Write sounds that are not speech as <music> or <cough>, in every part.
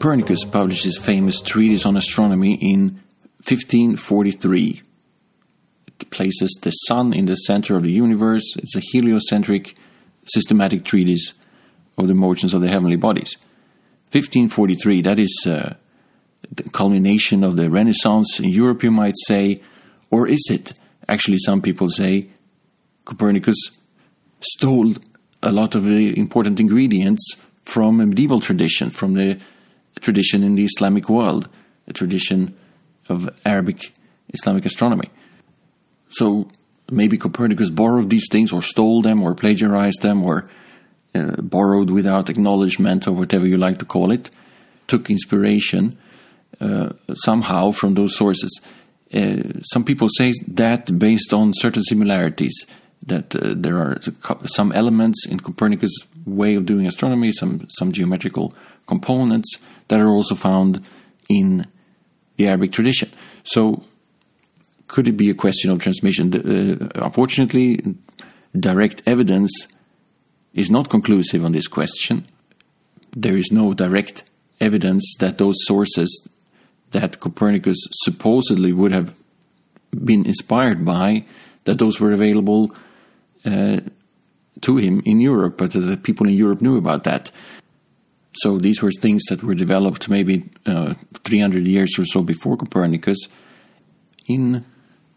Copernicus published his famous treatise on astronomy in 1543. It places the sun in the center of the universe. It's a heliocentric, systematic treatise of the motions of the heavenly bodies. 1543, that is uh, the culmination of the Renaissance in Europe, you might say, or is it? Actually, some people say Copernicus stole a lot of the important ingredients from a medieval tradition, from the tradition in the Islamic world, a tradition of Arabic Islamic astronomy. So maybe Copernicus borrowed these things, or stole them, or plagiarized them, or uh, borrowed without acknowledgement, or whatever you like to call it, took inspiration uh, somehow from those sources. Uh, some people say that based on certain similarities, that uh, there are some elements in Copernicus' way of doing astronomy, some some geometrical components that are also found in the Arabic tradition. So, could it be a question of transmission? Uh, unfortunately, direct evidence is not conclusive on this question. There is no direct evidence that those sources that Copernicus supposedly would have been inspired by, that those were available uh, to him in Europe, but the people in Europe knew about that. So these were things that were developed maybe uh, 300 years or so before Copernicus in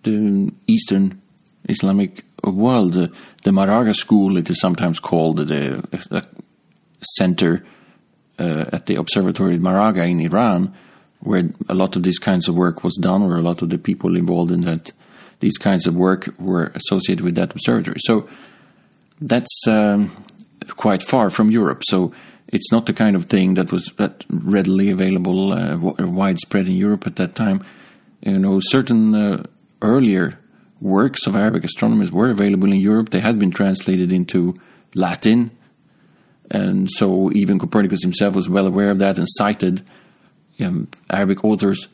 the Eastern Islamic world. The, the Maragha school, it is sometimes called the, the center uh, at the Observatory in Maragha in Iran, where a lot of these kinds of work was done, or a lot of the people involved in that these kinds of work were associated with that observatory. So that's um, quite far from Europe. So it's not the kind of thing that was that readily available, uh, widespread in Europe at that time. You know, certain uh, earlier works of Arabic astronomers were available in Europe. They had been translated into Latin, and so even Copernicus himself was well aware of that and cited um, Arabic authors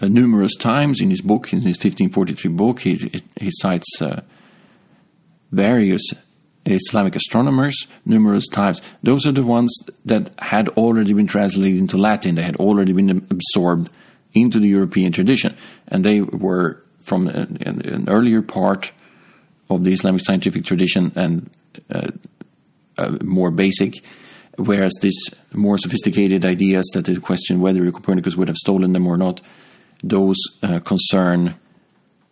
uh, numerous times in his book, in his 1543 book. He, he cites uh, various Islamic astronomers numerous times. Those are the ones that had already been translated into Latin. They had already been absorbed into the European tradition, and they were from an, an earlier part of the Islamic scientific tradition and uh, uh, more basic Whereas these more sophisticated ideas that they question whether Copernicus would have stolen them or not, those uh, concern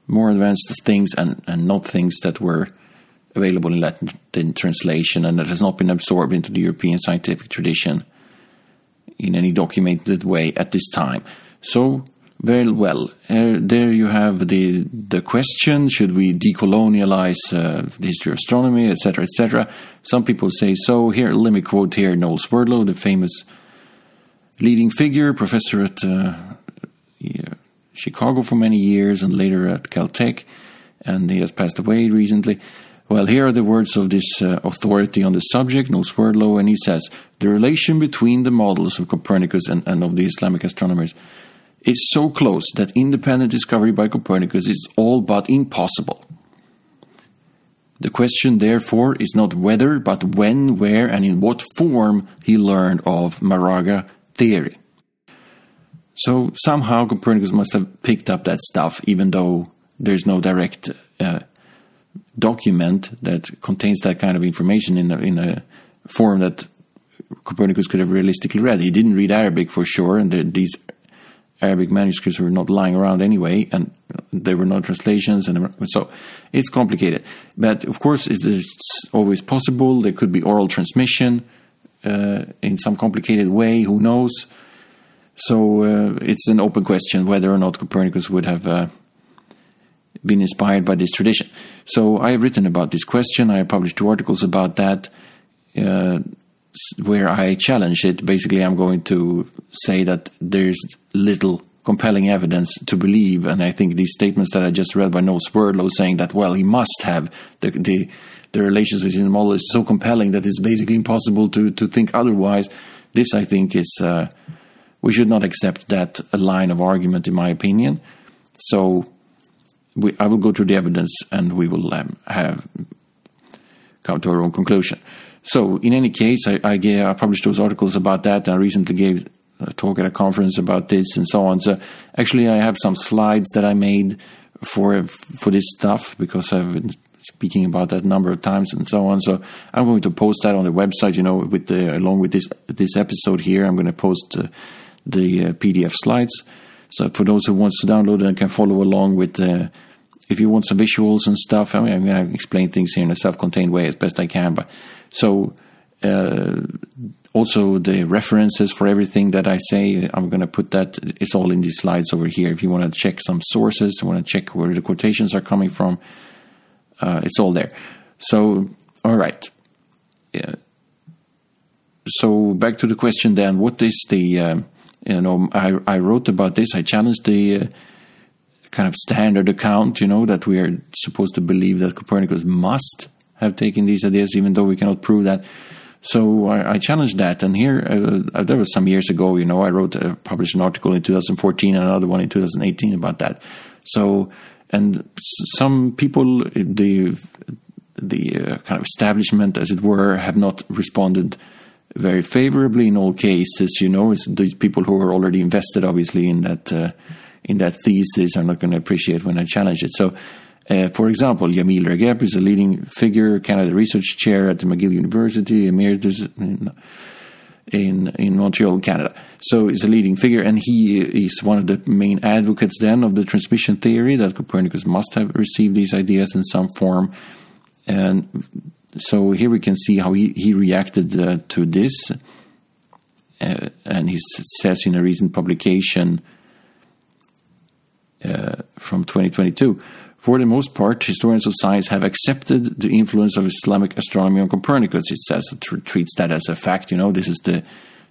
more advanced things and, and not things that were available in Latin translation and that has not been absorbed into the European scientific tradition in any documented way at this time. So very well. Uh, there you have the the question: Should we decolonialize uh, the history of astronomy, etc., etc.? Some people say so. Here, let me quote here Noel Swerdlow, the famous leading figure, professor at uh, Chicago for many years and later at Caltech, and he has passed away recently. Well, here are the words of this uh, authority on the subject, Noel Swerdlow, and he says the relation between the models of Copernicus and, and of the Islamic astronomers is so close that independent discovery by Copernicus is all but impossible. The question, therefore, is not whether, but when, where, and in what form he learned of Maragha theory. So somehow Copernicus must have picked up that stuff, even though there's no direct uh, document that contains that kind of information in a, in a form that Copernicus could have realistically read. He didn't read Arabic for sure, and these Arabic manuscripts were not lying around anyway, and there were no translations, and so it's complicated. But of course, it's always possible. There could be oral transmission uh, in some complicated way. Who knows? So uh, it's an open question whether or not Copernicus would have uh, been inspired by this tradition. So I have written about this question. I published two articles about that. Uh, where I challenge it, basically, I'm going to say that there's little compelling evidence to believe, and I think these statements that I just read by Noel Swerdlow saying that, well, he must have the the, the relations between the model is so compelling that it's basically impossible to to think otherwise. This, I think, is uh, we should not accept that line of argument, in my opinion. So, we, I will go through the evidence, and we will um, have come to our own conclusion. So, in any case, I, I, I, published those articles about that. I recently gave a talk at a conference about this and so on. So actually, I have some slides that I made for for this stuff because I've been speaking about that a number of times and so on. So I'm going to post that on the website. You know, with the along with this this episode here, I'm going to post uh, the uh, PDF slides. So for those who wants to download it and can follow along with. Uh, if you want some visuals and stuff, I mean, I'm going to explain things here in a self-contained way as best I can. But so uh, also the references for everything that I say, I'm going to put that. It's all in these slides over here. If you want to check some sources, want to check where the quotations are coming from, uh, it's all there. So, all right. Yeah. So back to the question then. What is the? Uh, you know, I I wrote about this. I challenged the uh, kind of standard account. You know that we are supposed to believe that Copernicus must have taken these ideas, even though we cannot prove that. So I, I challenged that, and here uh, that was some years ago. You know, I wrote uh, published an article in 2014 and another one in 2018 about that. So, and some people, the the uh, kind of establishment, as it were, have not responded very favorably in all cases. You know, it's these people who are already invested, obviously, in that uh, in that thesis are not going to appreciate when I challenge it. So uh, for example, Jamil Ragep is a leading figure, Canada Research Chair at the McGill University, emeritus in, in, in Montreal, Canada. So he's a leading figure, and he is one of the main advocates then of the transmission theory that Copernicus must have received these ideas in some form. And so here we can see how he, he reacted uh, to this. Uh, and he says in a recent publication uh, from 2022 for the most part, historians of science have accepted the influence of Islamic astronomy on Copernicus. It says it treats that as a fact. You know, this is the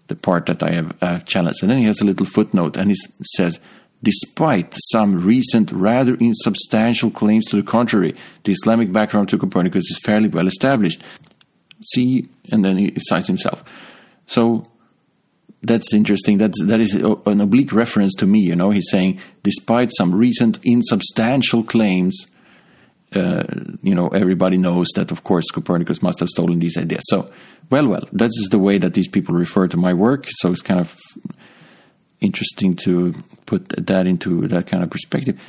the part that I have, challenged. And then he has a little footnote, and he says, despite some recent, rather insubstantial claims to the contrary, the Islamic background to Copernicus is fairly well established. See, and then he cites himself. So that's interesting. That's that is an oblique reference to me. You know, he's saying despite some recent insubstantial claims, uh, you know, everybody knows that of course Copernicus must have stolen these ideas. So, well, well, that is the way that these people refer to my work. So it's kind of interesting to put that into that kind of perspective.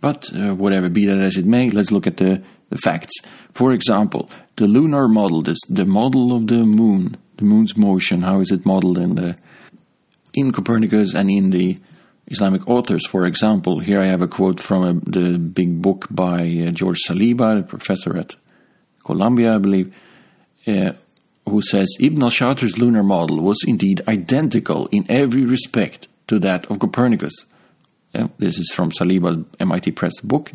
But uh, whatever, be that as it may, let's look at the, the facts. For example, the lunar model, this, the model of the moon, the moon's motion, how is it modeled in the in Copernicus and in the Islamic authors. For example, here I have a quote from a, the big book by uh, George Saliba, a professor at Columbia, I believe, uh, who says Ibn al-Shatir's lunar model was indeed identical in every respect to that of Copernicus. Yeah, this is from Saliba's MIT Press book,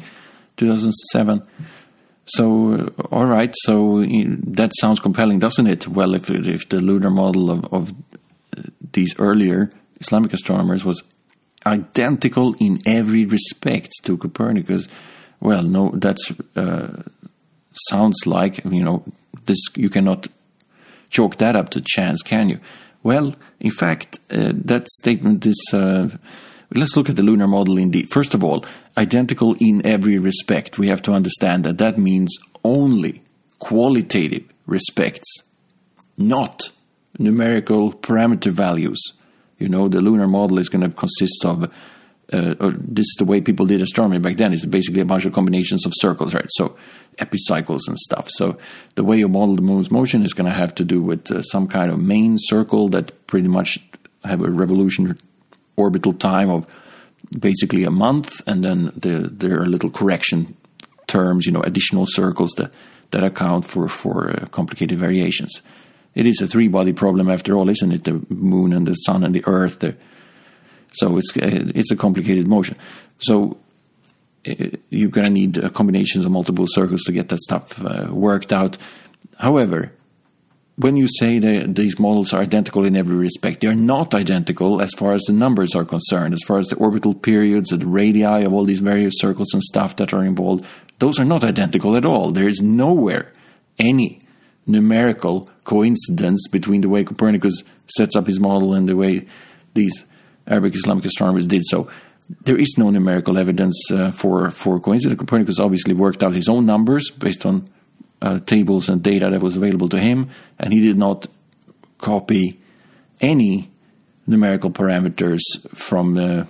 2007. So, uh, all right, so that sounds compelling, doesn't it? Well, if if the lunar model of, of these earlier Islamic astronomers was identical in every respect to Copernicus, well, no, that's uh, sounds like you know this. You cannot chalk that up to chance, can you? Well, in fact, uh, that statement is. Uh, let's look at the lunar model indeed. First of all, identical in every respect. We have to understand that that means only qualitative respects, not numerical parameter values. You know, the lunar model is going to consist of, uh, or this is the way people did astronomy back then. It's basically a bunch of combinations of circles, right? So epicycles and stuff. So the way you model the moon's motion is going to have to do with uh, some kind of main circle that pretty much have a revolution orbital time of basically a month, and then there, there are little correction terms, you know, additional circles that, that account for, for uh, complicated variations. It is a three body problem after all, isn't it? The moon and the sun and the earth. The, so it's, uh, it's a complicated motion. So uh, you're going to need combinations of multiple circles to get that stuff uh, worked out. However, when you say that these models are identical in every respect, they are not identical as far as the numbers are concerned, as far as the orbital periods, the radii of all these various circles and stuff that are involved. Those are not identical at all. There is nowhere any numerical coincidence between the way Copernicus sets up his model and the way these Arabic Islamic astronomers did so. There is no numerical evidence uh, for for coincidence. Copernicus obviously worked out his own numbers based on uh, tables and data that was available to him, and he did not copy any numerical parameters from uh,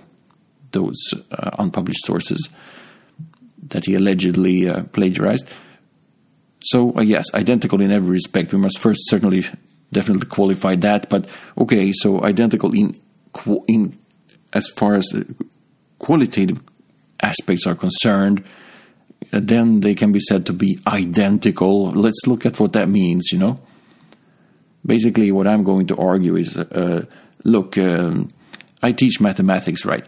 those uh, unpublished sources that he allegedly uh, plagiarized. So, uh, yes, identical in every respect. We must first certainly definitely qualify that. But okay, so identical in in as far as qualitative aspects are concerned, uh, then they can be said to be identical. Let's look at what that means. You know, basically, what I'm going to argue is, uh, look, um, I teach mathematics, right?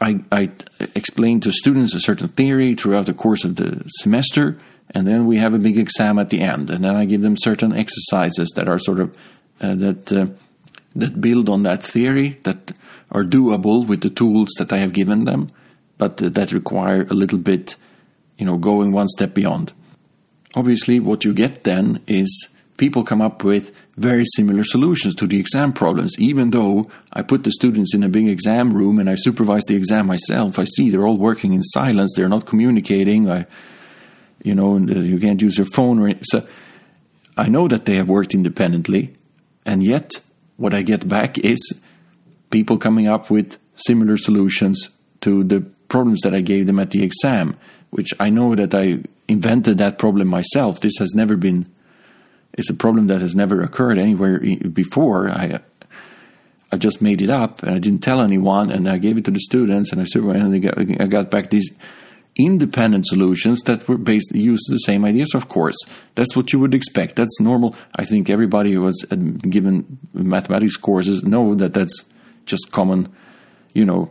I, I explain to students a certain theory throughout the course of the semester, and then we have a big exam at the end, and then I give them certain exercises that are sort of uh, that uh, that build on that theory that are doable with the tools that I have given them, but uh, that require a little bit, you know, going one step beyond. Obviously, what you get then is people come up with very similar solutions to the exam problems. Even though I put the students in a big exam room and I supervise the exam myself, I see they're all working in silence. They're not communicating. I, you know, you can't use your phone. Or, so I know that they have worked independently, and yet what I get back is people coming up with similar solutions to the problems that I gave them at the exam, which I know that I invented that problem myself. This has never been it's a problem that has never occurred anywhere before. I I just made it up and I didn't tell anyone, and I gave it to the students, and I and I got back these independent solutions that were based used the same ideas. Of course, that's what you would expect. That's normal. I think everybody who has given mathematics courses know that that's just common. You know,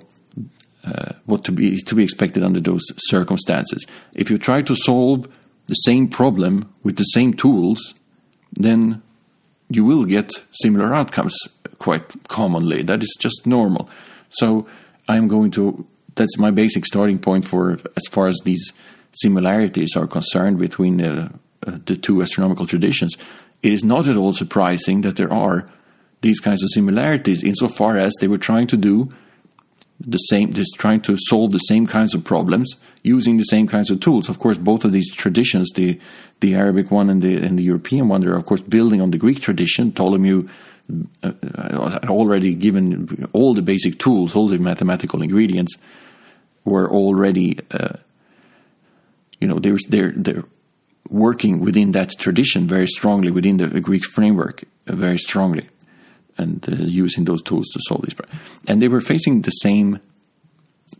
uh, what to be to be expected under those circumstances. If you try to solve the same problem with the same tools, then you will get similar outcomes quite commonly. That is just normal. So I'm going to, that's my basic starting point for as far as these similarities are concerned between uh, uh, the two astronomical traditions. It is not at all surprising that there are these kinds of similarities insofar as they were trying to do the same, just trying to solve the same kinds of problems using the same kinds of tools. Of course, both of these traditions, the the Arabic one and the and the European one, they're of course building on the Greek tradition. Ptolemy uh, had already given all the basic tools, all the mathematical ingredients were already, uh, you know, they're they're they're working within that tradition very strongly within the Greek framework, uh, very strongly and uh, using those tools to solve these problems. And they were facing the same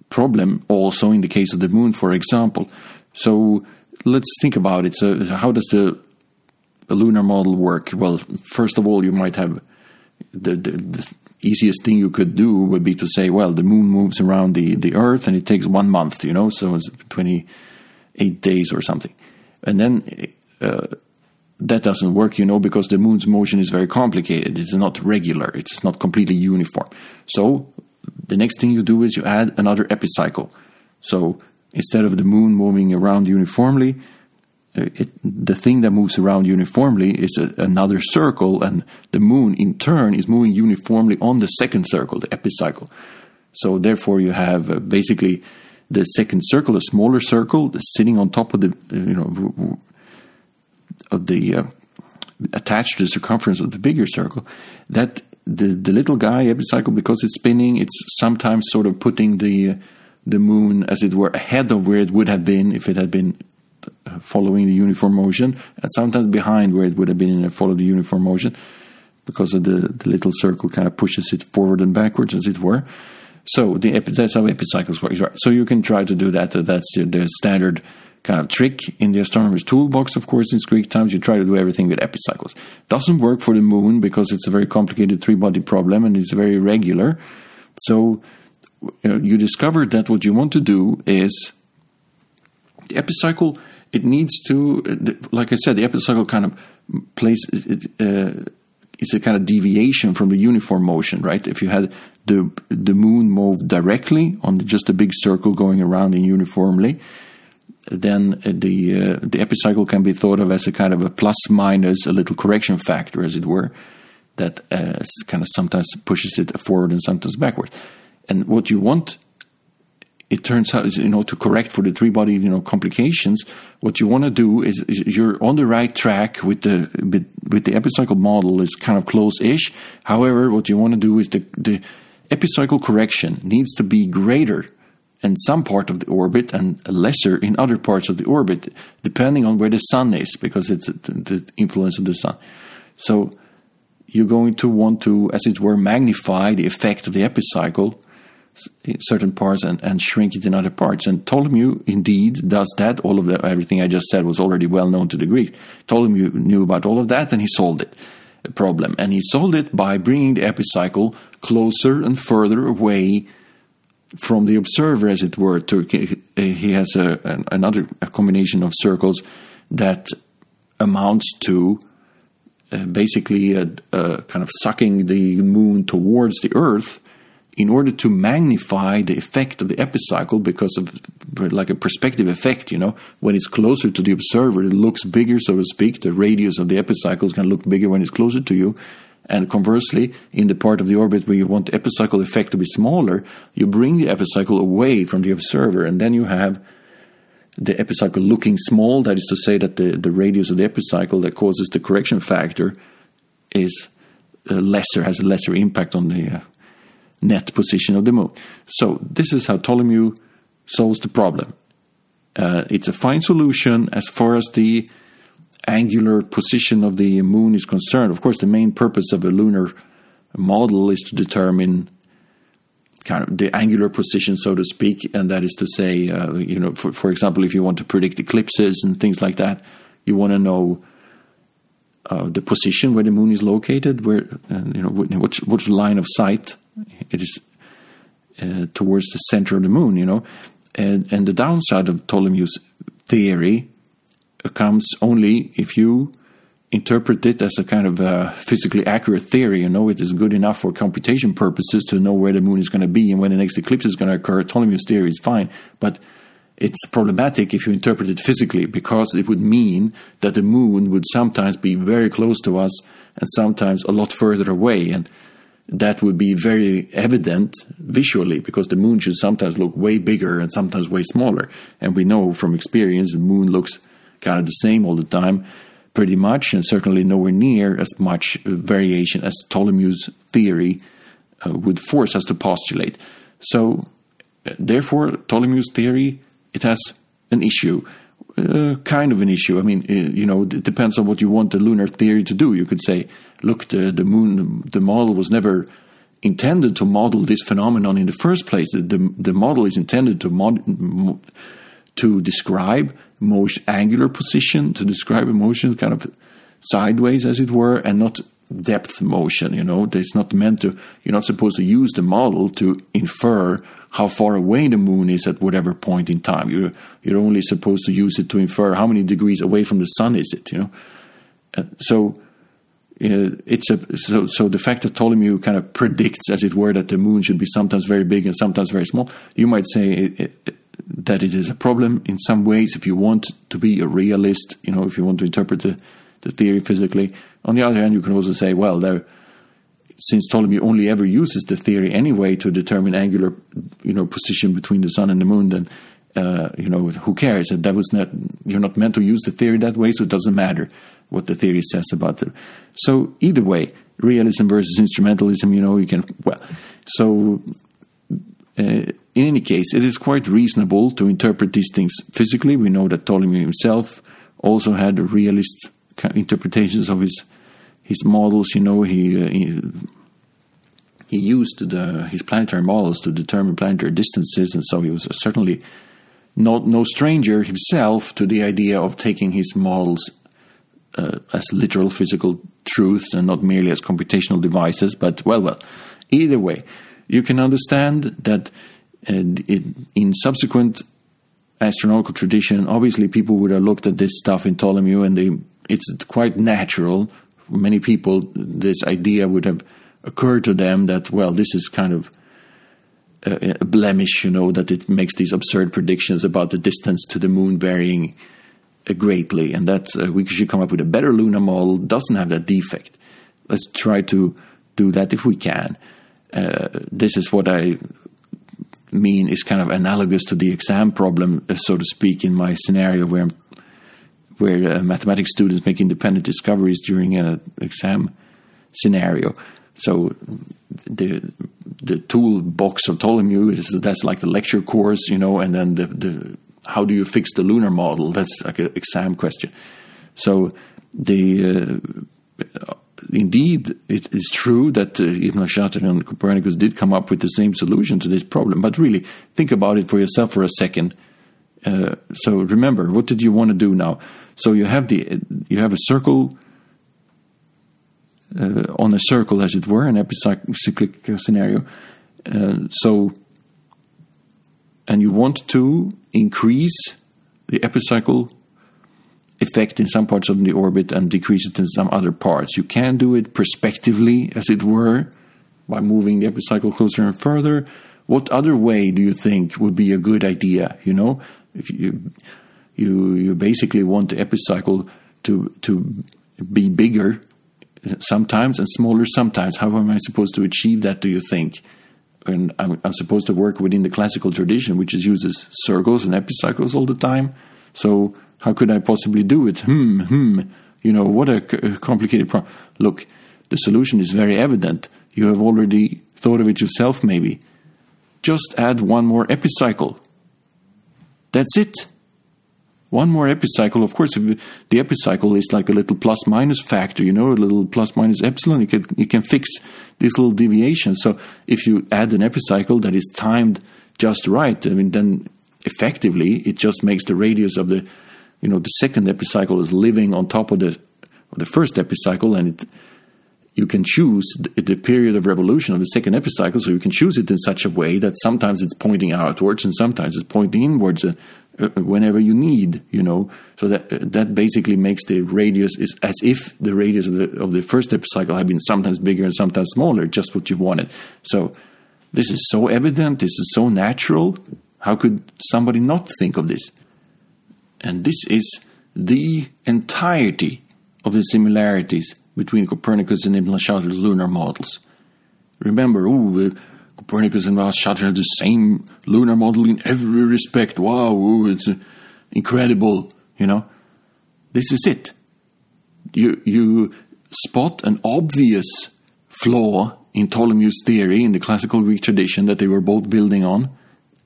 problem also in the case of the moon, for example. So let's think about it. So, how does the lunar model work? Well, first of all, you might have the, the, the, easiest thing you could do would be to say, well, the moon moves around the, the Earth and it takes one month, you know, so it's 28 days or something. And then uh, that doesn't work, you know, because the moon's motion is very complicated. It's not regular. It's not completely uniform. So the next thing you do is you add another epicycle. So instead of the moon moving around uniformly, it, the thing that moves around uniformly is a, another circle, and the moon in turn is moving uniformly on the second circle, the epicycle. So therefore, you have uh, basically the second circle, a smaller circle, sitting on top of the you know of the uh, attached to the circumference of the bigger circle, that the the little guy epicycle because it's spinning, it's sometimes sort of putting the the moon, as it were, ahead of where it would have been if it had been uh, following the uniform motion, and sometimes behind where it would have been in a follow the uniform motion, because of the, the little circle kind of pushes it forward and backwards, as it were. So the that's how epicycles work. So you can try to do that. That's the standard kind of trick in the astronomer's toolbox, of course, in Greek times. You try to do everything with epicycles. Doesn't work for the moon because it's a very complicated three body problem and it's very irregular. So you, know, you discover that what you want to do is the epicycle, it needs to, like I said, the epicycle kind of plays. Uh, it's a kind of deviation from the uniform motion, right? If you had the the moon move directly on just a big circle going around in uniformly, then the uh, the epicycle can be thought of as a kind of a plus minus a little correction factor, as it were, that uh, kind of sometimes pushes it forward and sometimes backward. And what you want, it turns out, you know, to correct for the three body you know complications. What you want to do is, is, you're on the right track with the with with the epicycle model is kind of close-ish. However, what you want to do is the the epicycle correction needs to be greater in some part of the orbit and lesser in other parts of the orbit, depending on where the sun is, because it's the influence of the sun. So you're going to want to, as it were, magnify the effect of the epicycle certain parts and, and shrink it in other parts. And Ptolemy indeed does that. All of the, everything I just said was already well known to the Greeks. Ptolemy knew about all of that and he solved it A problem. And he solved it by bringing the epicycle closer and further away from the observer, as it were. To, he has a, another a combination of circles that amounts to uh, basically a, a kind of sucking the moon towards the Earth in order to magnify the effect of the epicycle because of like a perspective effect, you know, when it's closer to the observer, it looks bigger, so to speak. The radius of the epicycle is going to look bigger when it's closer to you. And conversely, in the part of the orbit where you want the epicycle effect to be smaller, you bring the epicycle away from the observer, and then you have the epicycle looking small. That is to say, that the, the radius of the epicycle that causes the correction factor is uh, lesser, has a lesser impact on the uh, net position of the moon. So this is how Ptolemy solves the problem. Uh, it's a fine solution as far as the angular position of the moon is concerned. Of course, the main purpose of a lunar model is to determine kind of the angular position, so to speak, and that is to say, uh, you know, for, for example, if you want to predict eclipses and things like that, you want to know uh, the position where the moon is located, where uh, you know which which line of sight it is uh, towards the center of the moon, you know. And, and the downside of Ptolemy's theory comes only if you interpret it as a kind of a physically accurate theory. You know, it is good enough for computation purposes to know where the moon is going to be and when the next eclipse is going to occur. Ptolemy's theory is fine, but it's problematic if you interpret it physically because it would mean that the moon would sometimes be very close to us and sometimes a lot further away. And that would be very evident visually because the moon should sometimes look way bigger and sometimes way smaller. And we know from experience the moon looks kind of the same all the time, pretty much, and certainly nowhere near as much variation as Ptolemy's theory uh, would force us to postulate. So, uh, therefore, Ptolemy's theory it has an issue. Uh, kind of an issue. I mean, uh, you know, it depends on what you want the lunar theory to do. You could say, look, the, the moon, the model was never intended to model this phenomenon in the first place. The, the, the model is intended to mod, to describe motion, angular position, to describe motion kind of sideways, as it were, and not depth motion. You know, it's not meant to. You're not supposed to use the model to infer how far away the moon is at whatever point in time. You're you're only supposed to use it to infer how many degrees away from the sun is it. You know, uh, so. Uh, it's a so so the fact that Ptolemy kind of predicts, as it were, that the moon should be sometimes very big and sometimes very small. You might say it, it, that it is a problem in some ways if you want to be a realist. You know, if you want to interpret the, the theory physically. On the other hand, you can also say, well, there since Ptolemy only ever uses the theory anyway to determine angular, you know, position between the sun and the moon, then uh, you know who cares? That that was not you're not meant to use the theory that way, so it doesn't matter what the theory says about it. So either way, realism versus instrumentalism, you know, you can well. So uh, in any case, it is quite reasonable to interpret these things physically. We know that Ptolemy himself also had realist interpretations of his his models, you know, he, uh, he, he used the, his planetary models to determine planetary distances, and so he was certainly not no stranger himself to the idea of taking his models uh, as literal physical truths and not merely as computational devices. But well, well, either way, you can understand that in subsequent astronomical tradition, obviously people would have looked at this stuff in Ptolemy, and they, it's quite natural for many people, this idea would have occurred to them that, well, this is kind of a, a blemish, you know, that it makes these absurd predictions about the distance to the moon varying uh, greatly, and that uh, we should come up with a better lunar model, doesn't have that defect. Let's try to do that if we can. Uh, this is what I mean is kind of analogous to the exam problem, uh, so to speak, in my scenario where I'm where uh, mathematics students make independent discoveries during an exam scenario. So the the toolbox of Ptolemy is that's like the lecture course, you know, and then the the how do you fix the lunar model? That's like an exam question. So the uh, indeed it is true that uh, Ibn Shatir and Copernicus did come up with the same solution to this problem. But really, think about it for yourself for a second. Uh, so remember, what did you want to do now? So you have the you have a circle uh, on a circle, as it were, an epicyclic scenario. Uh, so, and you want to increase the epicycle effect in some parts of the orbit and decrease it in some other parts. You can do it prospectively, as it were, by moving the epicycle closer and further. What other way do you think would be a good idea? You know, if you you you basically want the epicycle to to be bigger sometimes and smaller sometimes. How am I supposed to achieve that? Do you think? And I'm, I'm supposed to work within the classical tradition, which is uses circles and epicycles all the time. So how could I possibly do it? Hmm, hmm. You know, what a complicated problem. Look, the solution is very evident. You have already thought of it yourself, maybe. Just add one more epicycle. That's it. One more epicycle. Of course, the epicycle is like a little plus minus factor, you know, a little plus minus epsilon. You can, you can fix this little deviation. So if you add an epicycle that is timed just right, I mean, then effectively it just makes the radius of the you know the second epicycle is living on top of the of the first epicycle, and it, you can choose the, period of revolution of the second epicycle. So you can choose it in such a way that sometimes it's pointing outwards and sometimes it's pointing inwards. Uh, uh, whenever you need, you know, so that uh, that basically makes the radius is as if the radius of the of the first epicycle had been sometimes bigger and sometimes smaller, just what you wanted. So this is so evident. This is so natural. How could somebody not think of this? And this is the entirety of the similarities between Copernicus and Ibn Shatir's lunar models. Remember, ooh, Copernicus and Shatir have the same lunar model in every respect. Wow, ooh, it's uh, incredible, you know. This is it. You, you spot an obvious flaw in Ptolemy's theory in the classical Greek tradition that they were both building on,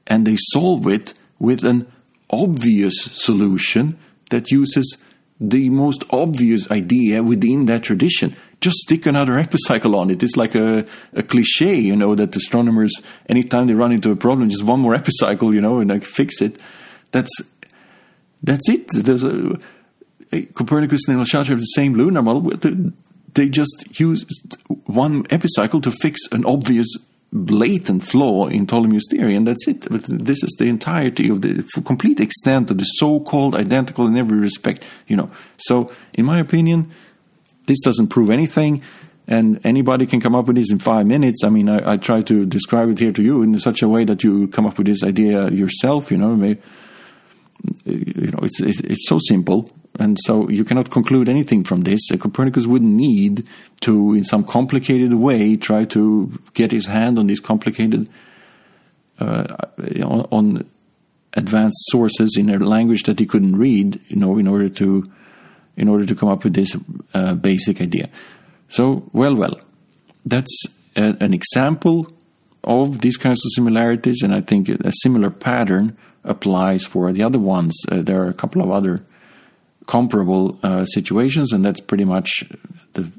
and they solve it with an obvious solution that uses the most obvious idea within that tradition. Just stick another epicycle on it. It's like a, a cliche, you know, that astronomers, anytime they run into a problem, just one more epicycle, you know, and like fix it. That's that's it. There's a, a Copernicus and Shatir have the same lunar model. They just used one epicycle to fix an obvious blatant flaw in Ptolemy's theory, and that's it. But this is the entirety of the complete extent of the so-called identical in every respect. You know, so in my opinion, this doesn't prove anything, and anybody can come up with this in five minutes. I mean, I, I try to describe it here to you in such a way that you come up with this idea yourself. You know, you know, it's it's, it's so simple. And so you cannot conclude anything from this. Copernicus would need to, in some complicated way, try to get his hand on these complicated, uh, on, advanced sources in a language that he couldn't read, you know, in order to, in order to come up with this uh, basic idea. So, well, well, that's a, an example of these kinds of similarities, and I think a similar pattern applies for the other ones. Uh, there are a couple of other comparable uh, situations, and that's pretty much the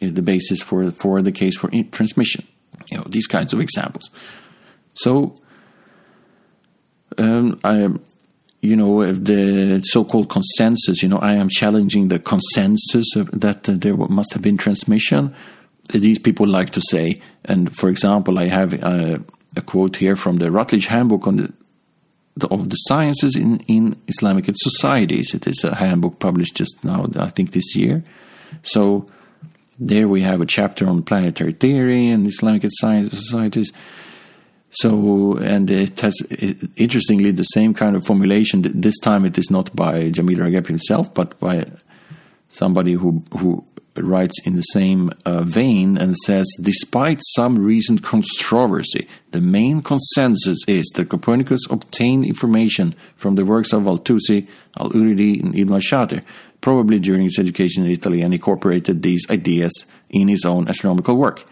the basis for for the case for transmission. You know these kinds of examples. So, um, I, you know, if the so-called consensus, you know, I am challenging the consensus that uh, there must have been transmission. These people like to say, and for example, I have uh, a quote here from the Routledge Handbook on the of the sciences in, in Islamic societies. It is a handbook published just now, I think this year. So there we have a chapter on planetary theory and Islamic science societies. So, and it has, interestingly, the same kind of formulation. This time it is not by Jamil Ragep himself, but by somebody who, who writes in the same uh, vein and says, despite some recent controversy, the main consensus is that Copernicus obtained information from the works of Al-Tusi, Al-Urdi, and Ibn al-Shatir, probably during his education in Italy, and incorporated these ideas in his own astronomical work.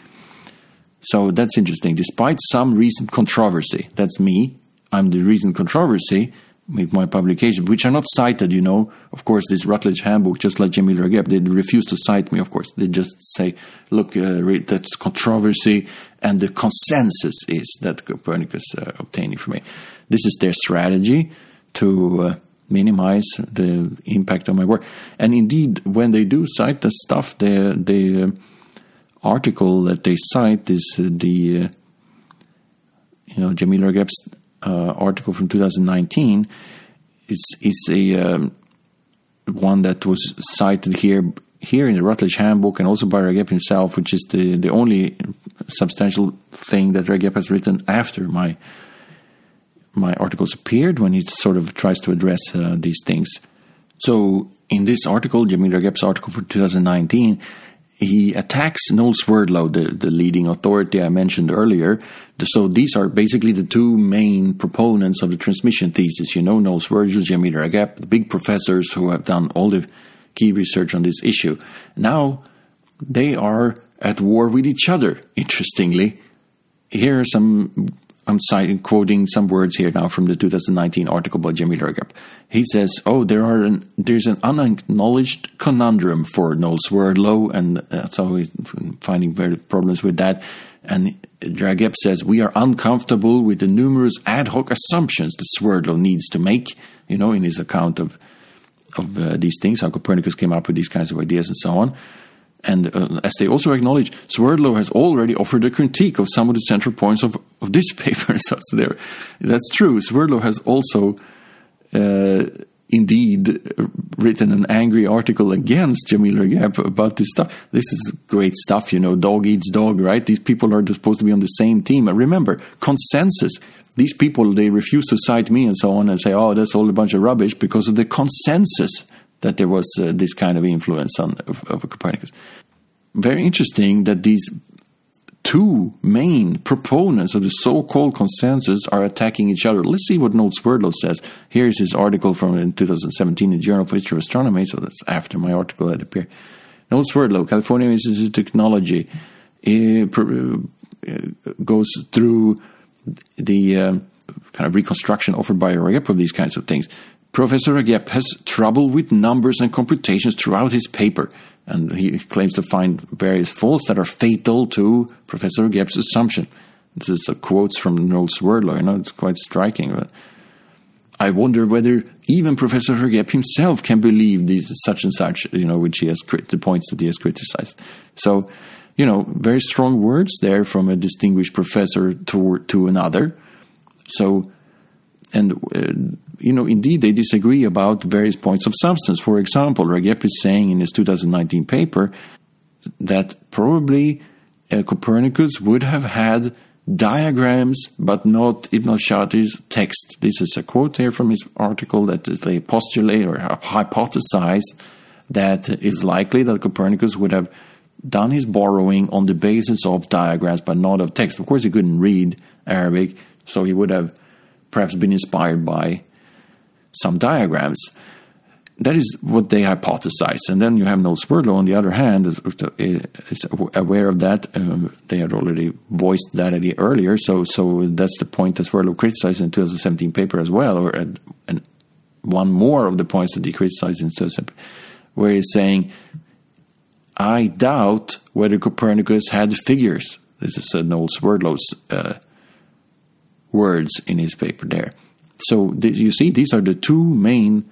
So that's interesting. Despite some recent controversy, that's me, I'm the recent controversy, with my publication, which are not cited, you know. Of course, this Routledge handbook, just like Jamil Ragep, they refuse to cite me, of course. They just say, look, uh, that's controversy, and the consensus is that Copernicus uh, obtained information. This is their strategy to uh, minimize the impact on my work. And indeed, when they do cite the stuff, the, the uh, article that they cite is uh, the, uh, you know, Jamil Ragep's uh, article from 2019. It's it's a um, one that was cited here here in the Routledge Handbook and also by Ragep himself, which is the the only substantial thing that Ragep has written after my my articles appeared when he sort of tries to address uh, these things. So in this article, Jamil Ragep's article for 2019, he attacks Noel Swerdlow, the, the leading authority I mentioned earlier. So these are basically the two main proponents of the transmission thesis. You know, Noel Swerdlow, Jamil Ragep, the big professors who have done all the key research on this issue. Now they are at war with each other, interestingly. Here are some I'm citing, quoting some words here now from the 2019 article by Jamil Ragep. He says, "Oh, there are an, there's an unacknowledged conundrum for Noel Swerdlow, and that's how he's finding very problems with that." And Ragep says, "We are uncomfortable with the numerous ad hoc assumptions that Swerdlow needs to make." You know, in his account of of uh, these things, how Copernicus came up with these kinds of ideas and so on. And uh, as they also acknowledge, Swerdlow has already offered a critique of some of the central points of, of this <laughs> paper. so there, that's true. Swerdlow has also uh, indeed written an angry article against Jamil Ragep about this stuff. This is great stuff, you know, dog eats dog, right? These people are supposed to be on the same team. And remember, consensus. These people, they refuse to cite me and so on and say, oh, that's all a bunch of rubbish because of the consensus that there was uh, this kind of influence on of, of Copernicus. Very interesting that these two main proponents of the so-called consensus are attacking each other. Let's see what Noel Swerdlow says. Here's his article from in 2017 in the Journal of History of Astronomy, so that's after my article had appeared. Noel Swerdlow, California Institute of Technology, uh, goes through the uh, kind of reconstruction offered by Ragep of these kinds of things. Professor Ragep has trouble with numbers and computations throughout his paper, and he claims to find various faults that are fatal to Professor Ragep's assumption. This is a quotes from Noel Swerdlow. You know, it's quite striking. But I wonder whether even Professor Ragep himself can believe these such and such, you know, which he has the points that he has criticized. So, you know, very strong words there from a distinguished professor to to another. So, and uh, you know, indeed, they disagree about various points of substance. For example, Ragep is saying in his 2019 paper that probably uh, Copernicus would have had diagrams, but not Ibn al-Shatir's text. This is a quote here from his article that they postulate or hypothesize that it's likely that Copernicus would have done his borrowing on the basis of diagrams, but not of text. Of course, he couldn't read Arabic, so he would have perhaps been inspired by some diagrams. That is what they hypothesize. And then you have Noel Swerdlow, on the other hand, is, is aware of that. Um, they had already voiced that earlier. So, so that's the point that Swerdlow criticized in 2017 paper as well, or and one more of the points that he criticized in 2017, where he's saying, I doubt whether Copernicus had figures. This is uh, Noel Swerdlow's uh, words in his paper there. So you see, these are the two main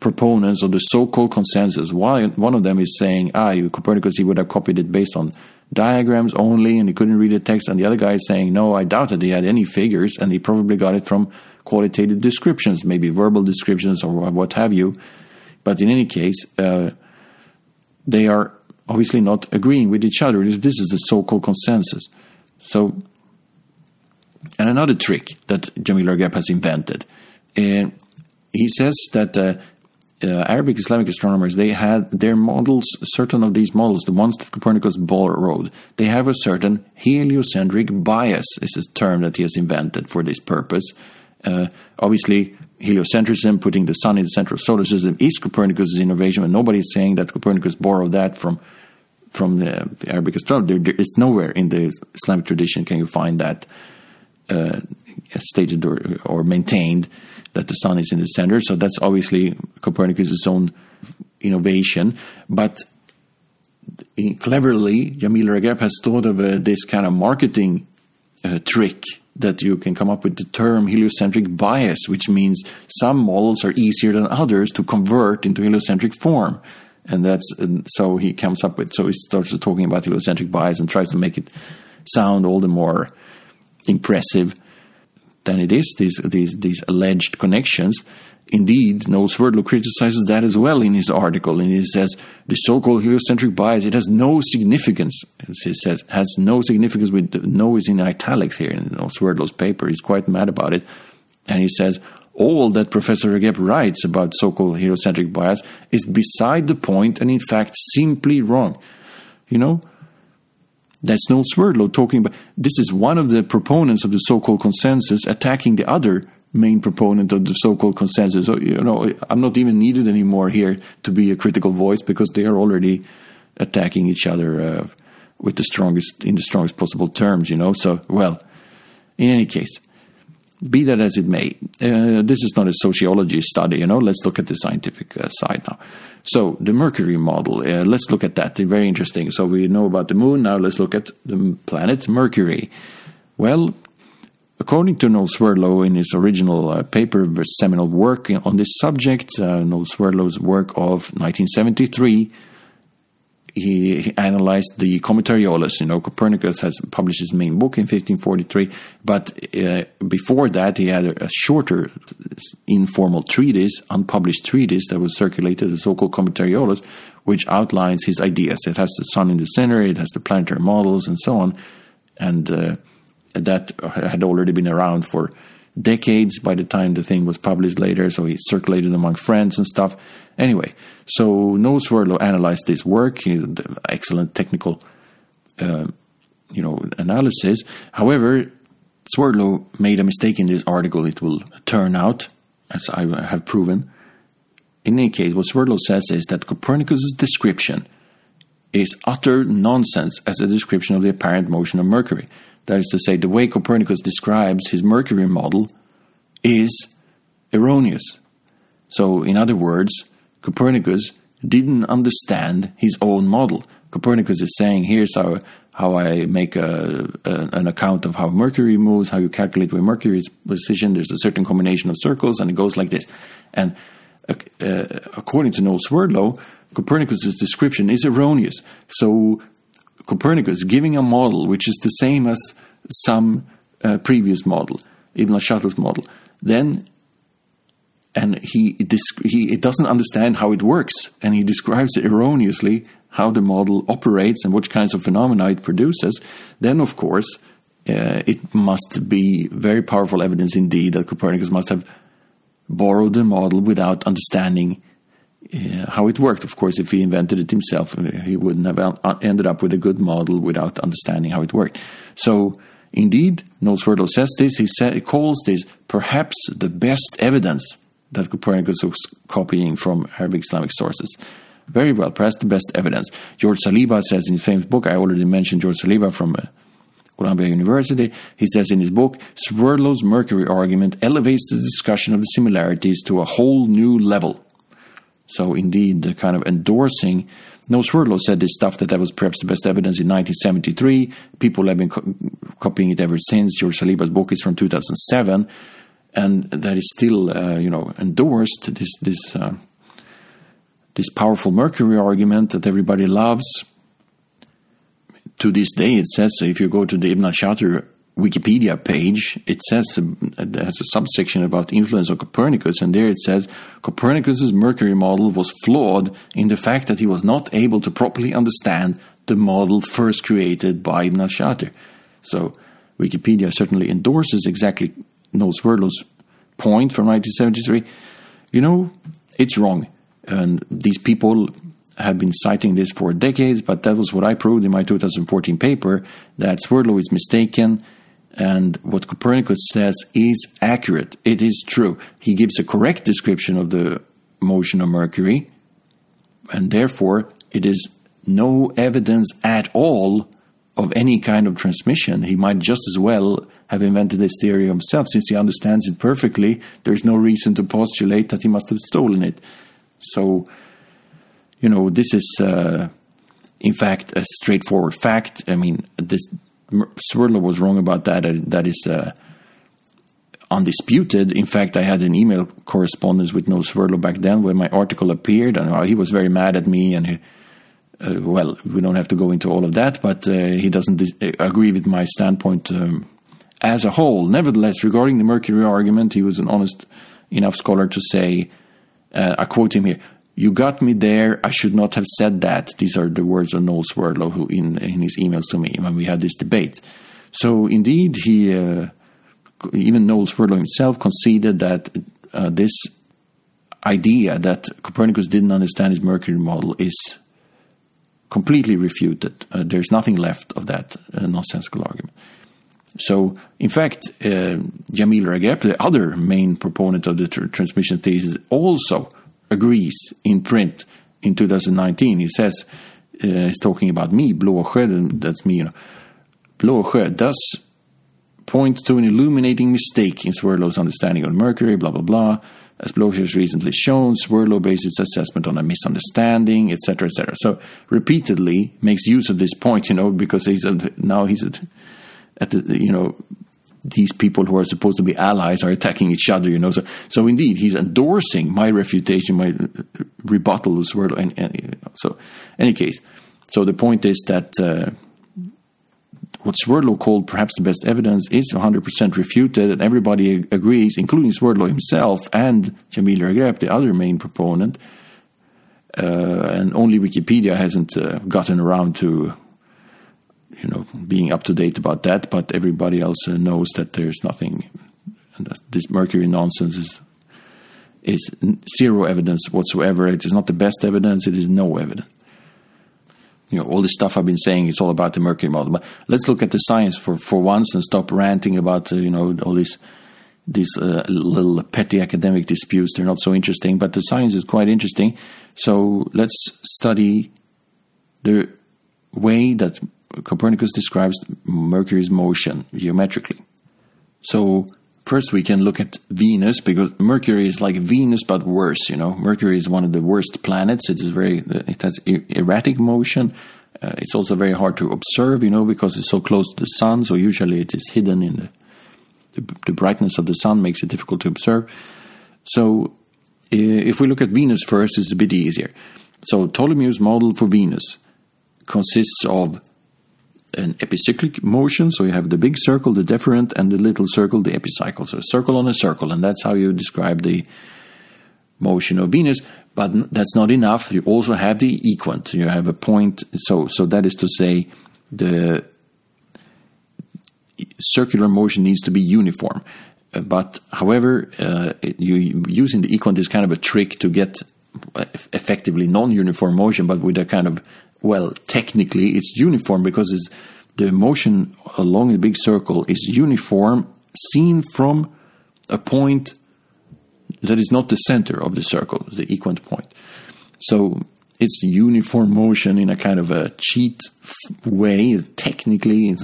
proponents of the so-called consensus. One, one of them is saying, ah, Copernicus, he would have copied it based on diagrams only and he couldn't read the text. And the other guy is saying, no, I doubt that he had any figures and he probably got it from qualitative descriptions, maybe verbal descriptions or what have you. But in any case, uh, they are obviously not agreeing with each other. This is the so-called consensus. So and another trick that Jamil Ragep has invented. Uh, he says that uh, uh, Arabic Islamic astronomers they had their models, certain of these models, the ones that Copernicus borrowed, they have a certain heliocentric bias. Is a term that he has invented for this purpose. Uh, obviously, heliocentrism, putting the sun in the center of solar system, is Copernicus' innovation, and nobody is saying that Copernicus borrowed that from from the, the Arabic astronomy. There, it's nowhere in the Islamic tradition can you find that uh, stated or, or maintained that the sun is in the center. So that's obviously Copernicus' own innovation. But cleverly, Jamil Ragep has thought of uh, this kind of marketing uh, trick that you can come up with the term heliocentric bias, which means some models are easier than others to convert into heliocentric form. And that's and so he comes up with so he starts talking about heliocentric bias and tries to make it sound all the more impressive than it is, these, these, these alleged connections. Indeed, Noel Swerdlow criticizes that as well in his article, and he says the so-called heliocentric bias it has no significance. He says has no significance. With no is in italics here in Noel Swerdlow's paper. He's quite mad about it, and he says all that Professor Ragep writes about so-called heliocentric bias is beside the point and in fact simply wrong. You know, that's Noel Swerdlow talking about. This is one of the proponents of the so-called consensus attacking the other main proponent of the so-called consensus. So, you know, I'm not even needed anymore here to be a critical voice because they are already attacking each other uh, with the strongest in the strongest possible terms. You know, so well. In any case, be that as it may, uh, this is not a sociology study, you know. Let's look at the scientific uh, side now. So, the Mercury model, uh, let's look at that. very interesting. So, we know about the moon, now let's look at the planet Mercury. Well, according to Noel Swerdlow in his original uh, paper, seminal work on this subject, uh, Noel Swerdlow's work of 1973, he, analyzed the Commentariolus. You know, Copernicus has published his main book in 1543, but uh, before that, he had a, a, shorter, informal treatise, unpublished treatise that was circulated, the so-called Commentariolus, which outlines his ideas. It has the sun in the center, it has the planetary models, and so on, and uh, that had already been around for decades by the time the thing was published later, so he circulated among friends and stuff. Anyway, so Noel Swerdlow analyzed this work, excellent technical, uh, you know, analysis. However, Swerdlow made a mistake in this article. It will turn out, as I have proven. In any case, what Swerdlow says is that Copernicus' description is utter nonsense as a description of the apparent motion of Mercury. That is to say, the way Copernicus describes his Mercury model is erroneous. So, in other words, Copernicus didn't understand his own model. Copernicus is saying, here's how, how I make a, a, an account of how Mercury moves, how you calculate where Mercury is positioned. There's a certain combination of circles, and it goes like this. And uh, according to Noel Swerdlow, Copernicus' description is erroneous. So Copernicus giving a model which is the same as some uh, previous model, Ibn al-Shatir's model, then and he he doesn't understand how it works, and he describes erroneously how the model operates and which kinds of phenomena it produces. Then, of course, uh, it must be very powerful evidence indeed that Copernicus must have borrowed the model without understanding how it worked. Of course, if he invented it himself, uh, he wouldn't have uh, ended up with a good model without understanding how it worked. So, indeed, Swerdlow says this. He, he calls this perhaps the best evidence that Copernicus was copying from Arabic Islamic sources. Very well, perhaps the best evidence. George Saliba says in his famous book, I already mentioned George Saliba from uh, Columbia University. He says in his book, Swerdlow's Mercury argument elevates the discussion of the similarities to a whole new level. So, indeed, the kind of endorsing. Noel Swerdlow said this stuff that that was perhaps the best evidence in 1973. People have been co- copying it ever since. George Saliba's book is from 2007, and that is still, uh, you know, endorsed. This this uh, this powerful Mercury argument that everybody loves. To this day, it says if you go to the Ibn al-Shatir Wikipedia page, it says um, it has a subsection about influence of Copernicus, and there it says Copernicus's Mercury model was flawed in the fact that he was not able to properly understand the model first created by Ibn al-Shatir. So Wikipedia certainly endorses exactly Noel Swerdlow's point from 1973. You know, it's wrong. And these people have been citing this for decades, but that was what I proved in my 2014 paper that Swerdlow is mistaken and what Copernicus says is accurate. It is true. He gives a correct description of the motion of Mercury, and therefore it is no evidence at all of any kind of transmission. He might just as well have invented this theory himself. Since he understands it perfectly, there's no reason to postulate that he must have stolen it. So, you know, this is, uh, in fact, a straightforward fact. I mean, this Swerdlow was wrong about that. That is uh, undisputed. In fact, I had an email correspondence with Noel Swerdlow back then when my article appeared, and uh, he was very mad at me. And he, uh, well, we don't have to go into all of that, but uh, he doesn't dis- uh, agree with my standpoint um, as a whole. Nevertheless, regarding the Mercury argument, he was an honest enough scholar to say, uh, I quote him here. You got me there. I should not have said that. These are the words of Noel Swerdlow, who in, in his emails to me when we had this debate. So indeed, he uh, even Noel Swerdlow himself conceded that uh, this idea that Copernicus didn't understand his Mercury model is completely refuted. Uh, there's nothing left of that uh, nonsensical argument. So, in fact, uh, Jamil Ragep, the other main proponent of the tr- transmission thesis, also agrees in print in 2019. He says, uh, he's talking about me, Blåsjö, that's me, you know. Blåsjö does point to an illuminating mistake in Swerdlow's understanding of Mercury, blah, blah, blah. As Blåsjö has recently shown, Swerdlow based its assessment on a misunderstanding, etc., etc. So repeatedly makes use of this point, you know, because he's now he's at, at the, you know, these people who are supposed to be allies are attacking each other, you know. So, so indeed, he's endorsing my refutation, my rebuttal of Swerdlow. And, and, so, any case, so the point is that uh, what Swerdlow called perhaps the best evidence is 100% refuted, and everybody agrees, including Swerdlow himself and Jamil Ragep, the other main proponent. Uh, and only Wikipedia hasn't uh, gotten around to you know being up to date about that, but everybody else uh, knows that there's nothing. this Mercury nonsense is is zero evidence whatsoever. It is not the best evidence. It is no evidence. You know all this stuff I've been saying. It's all about the Mercury model. But let's look at the science for for once and stop ranting about uh, you know all these these uh, little petty academic disputes. They're not so interesting, but the science is quite interesting. So let's study the way that Copernicus describes Mercury's motion geometrically. So first we can look at Venus because Mercury is like Venus but worse. You know, Mercury is one of the worst planets. It is very it has erratic motion. Uh, it's also very hard to observe. You know, because it's so close to the sun. So usually it is hidden in the the, the brightness of the sun makes it difficult to observe. So if we look at Venus first, it's a bit easier. So Ptolemy's model for Venus consists of an epicyclic motion. So you have the big circle, the deferent, and the little circle, the epicycle. So a circle on a circle, and that's how you describe the motion of Venus. But that's not enough. You also have the equant. You have a point. So so that is to say, the circular motion needs to be uniform. Uh, but however, uh, you using the equant is kind of a trick to get effectively non-uniform motion, but with a kind of well, technically it's uniform because it's, the motion along the big circle is uniform seen from a point that is not the center of the circle, the equant point. So it's uniform motion in a kind of a cheat way. Technically, in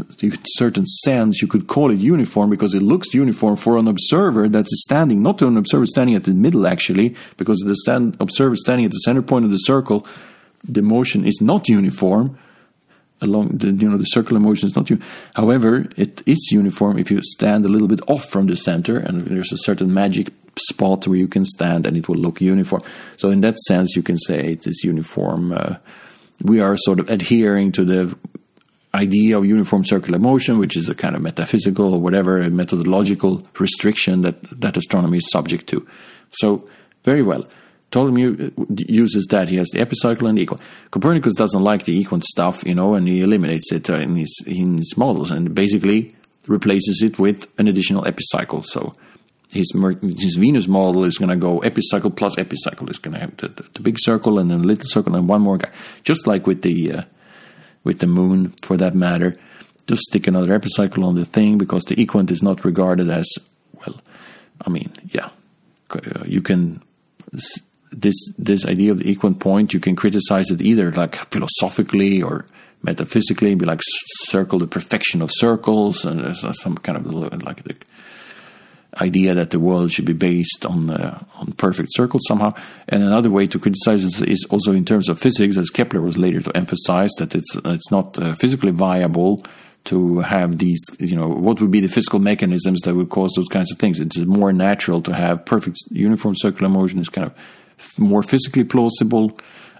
certain sense, you could call it uniform because it looks uniform for an observer that's standing, not an observer standing at the middle, actually, because the stand, observer standing at the center point of the circle the motion is not uniform along the you know the circular motion is not uniform. However, it is uniform if you stand a little bit off from the center, and there's a certain magic spot where you can stand, and it will look uniform. So in that sense, you can say it is uniform. Uh, we are sort of adhering to the idea of uniform circular motion, which is a kind of metaphysical or whatever methodological restriction that that astronomy is subject to. So very well. Ptolemy uses that. He has the epicycle and the equant. Copernicus doesn't like the equant stuff, you know, and he eliminates it uh, in his in his models and basically replaces it with an additional epicycle. So his his Venus model is going to go epicycle plus epicycle. It's going to have the, the, the, big circle and then the little circle and one more guy, just like with the uh, with the moon for that matter. Just stick another epicycle on the thing because the equant is not regarded as well. I mean, yeah, uh, you can this this idea of the equant point. You can criticize it either like philosophically or metaphysically, and be like circle the perfection of circles, and there's some kind of like the idea that the world should be based on uh, on perfect circles somehow. And another way to criticize it is also in terms of physics, as Kepler was later to emphasize that it's it's not uh, physically viable to have these. You know, what would be the physical mechanisms that would cause those kinds of things? It's more natural to have perfect uniform circular motion. Is kind of more physically plausible.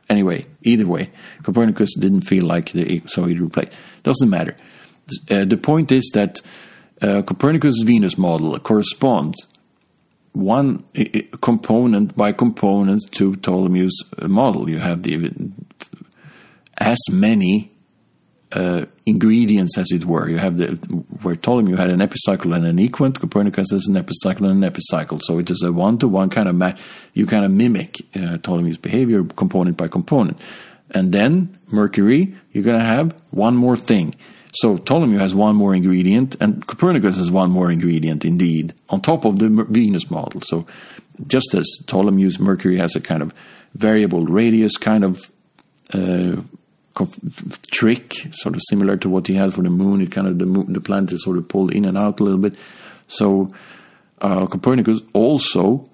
Anyway, either way, Copernicus didn't feel like the so he replaced. Doesn't matter. Uh, the point is that uh, Copernicus' Venus model corresponds one component by component to Ptolemy's model. You have the as many uh, ingredients, as it were. You have the where Ptolemy had an epicycle and an equant. Copernicus has an epicycle and an epicycle. So it is a one-to-one kind of ma- you kind of mimic uh, Ptolemy's behavior component by component. And then Mercury, you're going to have one more thing. So Ptolemy has one more ingredient, and Copernicus has one more ingredient, indeed, on top of the Venus model. So just as Ptolemy's Mercury has a kind of variable radius kind of uh, trick, sort of similar to what he had for the moon, it kind of the, moon, the planet is sort of pulled in and out a little bit. So uh, Copernicus also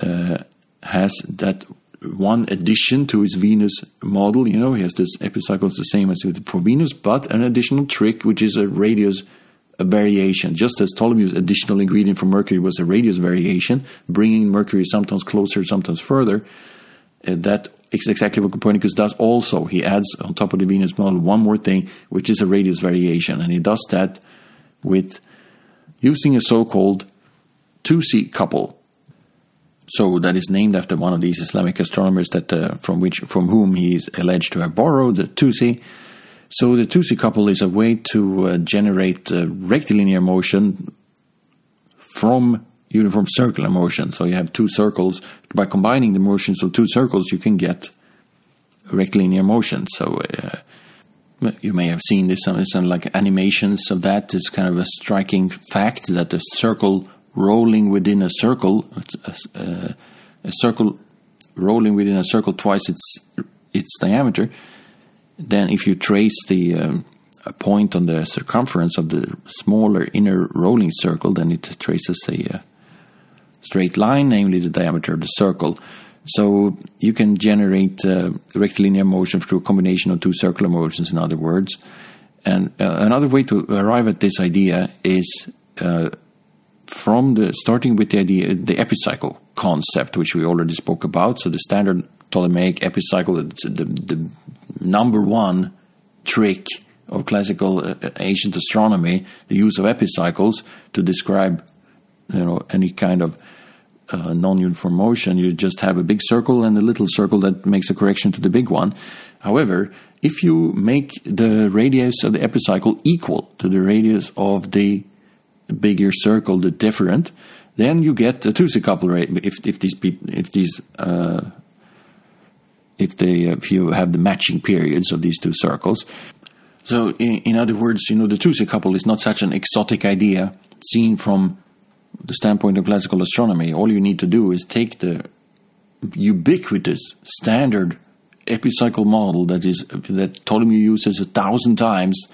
uh, has that one addition to his Venus model. You know, he has this epicycles the same as for Venus, but an additional trick, which is a radius a variation. Just as Ptolemy's additional ingredient for Mercury was a radius variation, bringing Mercury sometimes closer, sometimes further. Uh, that is exactly what Copernicus does. Also, he adds on top of the Venus model one more thing, which is a radius variation, and he does that with using a so-called Tusi couple so that is named after one of these Islamic astronomers that uh, from which from whom he is alleged to have borrowed the Tusi. So the Tusi couple is a way to uh, generate uh, rectilinear motion from uniform circular motion. So you have two circles. By combining the motions of two circles, you can get rectilinear motion. So uh, you may have seen this some, like animations of that. It's kind of a striking fact that the circle rolling within a circle, a, a, a, circle rolling within a circle twice its its diameter, then if you trace the um, a point on the circumference of the smaller inner rolling circle, then it traces a uh, straight line, namely the diameter of the circle. So you can generate uh, rectilinear motion through a combination of two circular motions, in other words. And uh, another way to arrive at this idea is uh, from the starting with the idea, the epicycle concept, which we already spoke about. So the standard Ptolemaic epicycle, the, the, number one trick of classical uh, ancient astronomy, the use of epicycles to describe, you know, any kind of uh, non-uniform motion. You just have a big circle and a little circle that makes a correction to the big one. However, if you make the radius of the epicycle equal to the radius of the bigger circle, the deferent, then you get a Tusi couple rate. If if these if these uh, if they if you have the matching periods of these two circles. So in, in other words, you know, the Tusi couple is not such an exotic idea seen from the standpoint of classical astronomy. All you need to do is take the ubiquitous standard epicycle model that is that Ptolemy uses a thousand times,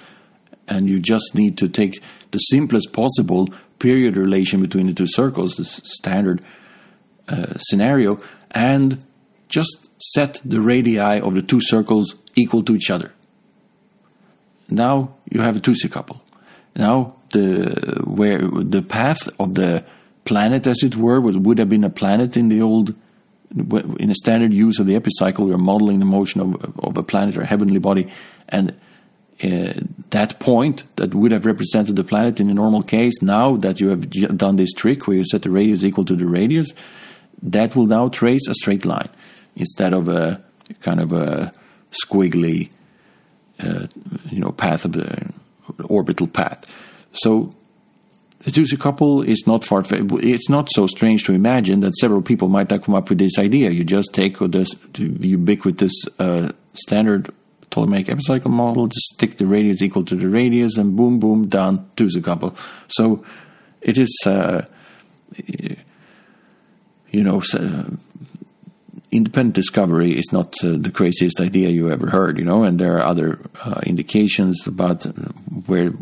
and you just need to take the simplest possible period relation between the two circles, the standard uh, scenario, and just set the radii of the two circles equal to each other. Now you have a Tusi couple. Now the where the path of the planet, as it were, would have been a planet in the old in a standard use of the epicycle. We're modeling the motion of, of a planet or a heavenly body, and uh, that point that would have represented the planet in a normal case, now that you have done this trick where you set the radius equal to the radius, that will now trace a straight line instead of a kind of a squiggly, uh, you know, path of the orbital path. So the Tusi couple is not far. It's not so strange to imagine that several people might have come up with this idea. You just take this ubiquitous uh, standard Ptolemaic epicycle model, just stick the radius equal to the radius, and boom, boom, done. Tusi couple. So it is, uh, you know. Uh, independent discovery is not uh, the craziest idea you ever heard, you know, and there are other uh, indications about where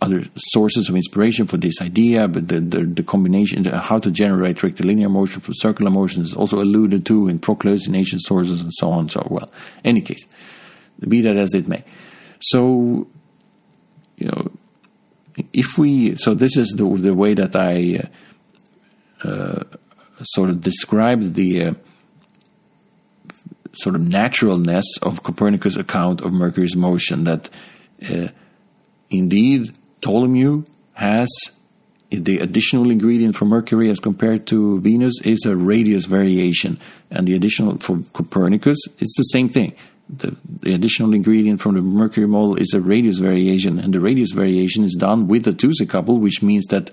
other sources of inspiration for this idea, but the, the, the combination, the, how to generate rectilinear motion from circular motion is also alluded to in Proclus sources and so on. So, well, any case, be that as it may. So, you know, if we, so this is the, the way that I uh, uh, sort of described the uh, sort of naturalness of Copernicus' account of Mercury's motion, that uh, indeed Ptolemy has the additional ingredient for Mercury as compared to Venus is a radius variation, and the additional for Copernicus it's the same thing. The, the, additional ingredient from the Mercury model is a radius variation, and the radius variation is done with the Tusi couple, which means that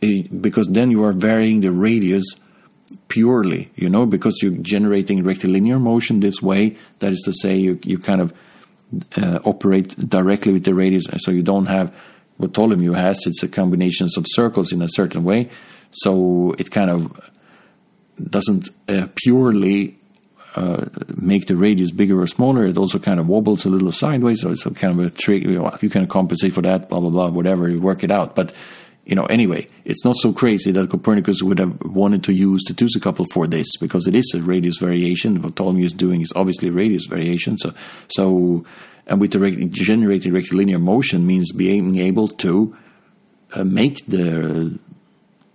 eh, because then you are varying the radius purely, you know, because you're generating rectilinear motion this way. That is to say, you you kind of uh, operate directly with the radius, so you don't have what Ptolemy has, it's a combinations of circles in a certain way. So it kind of doesn't uh, purely uh, make the radius bigger or smaller. It also kind of wobbles a little sideways. So it's kind of a trick. You, know, you can compensate for that, blah, blah, blah, whatever, you work it out. But, you know, anyway, it's not so crazy that Copernicus would have wanted to use the Tusi couple for this because it is a radius variation. What Ptolemy is doing is obviously a radius variation. So, so and with the generated rectilinear motion means being able to uh, make the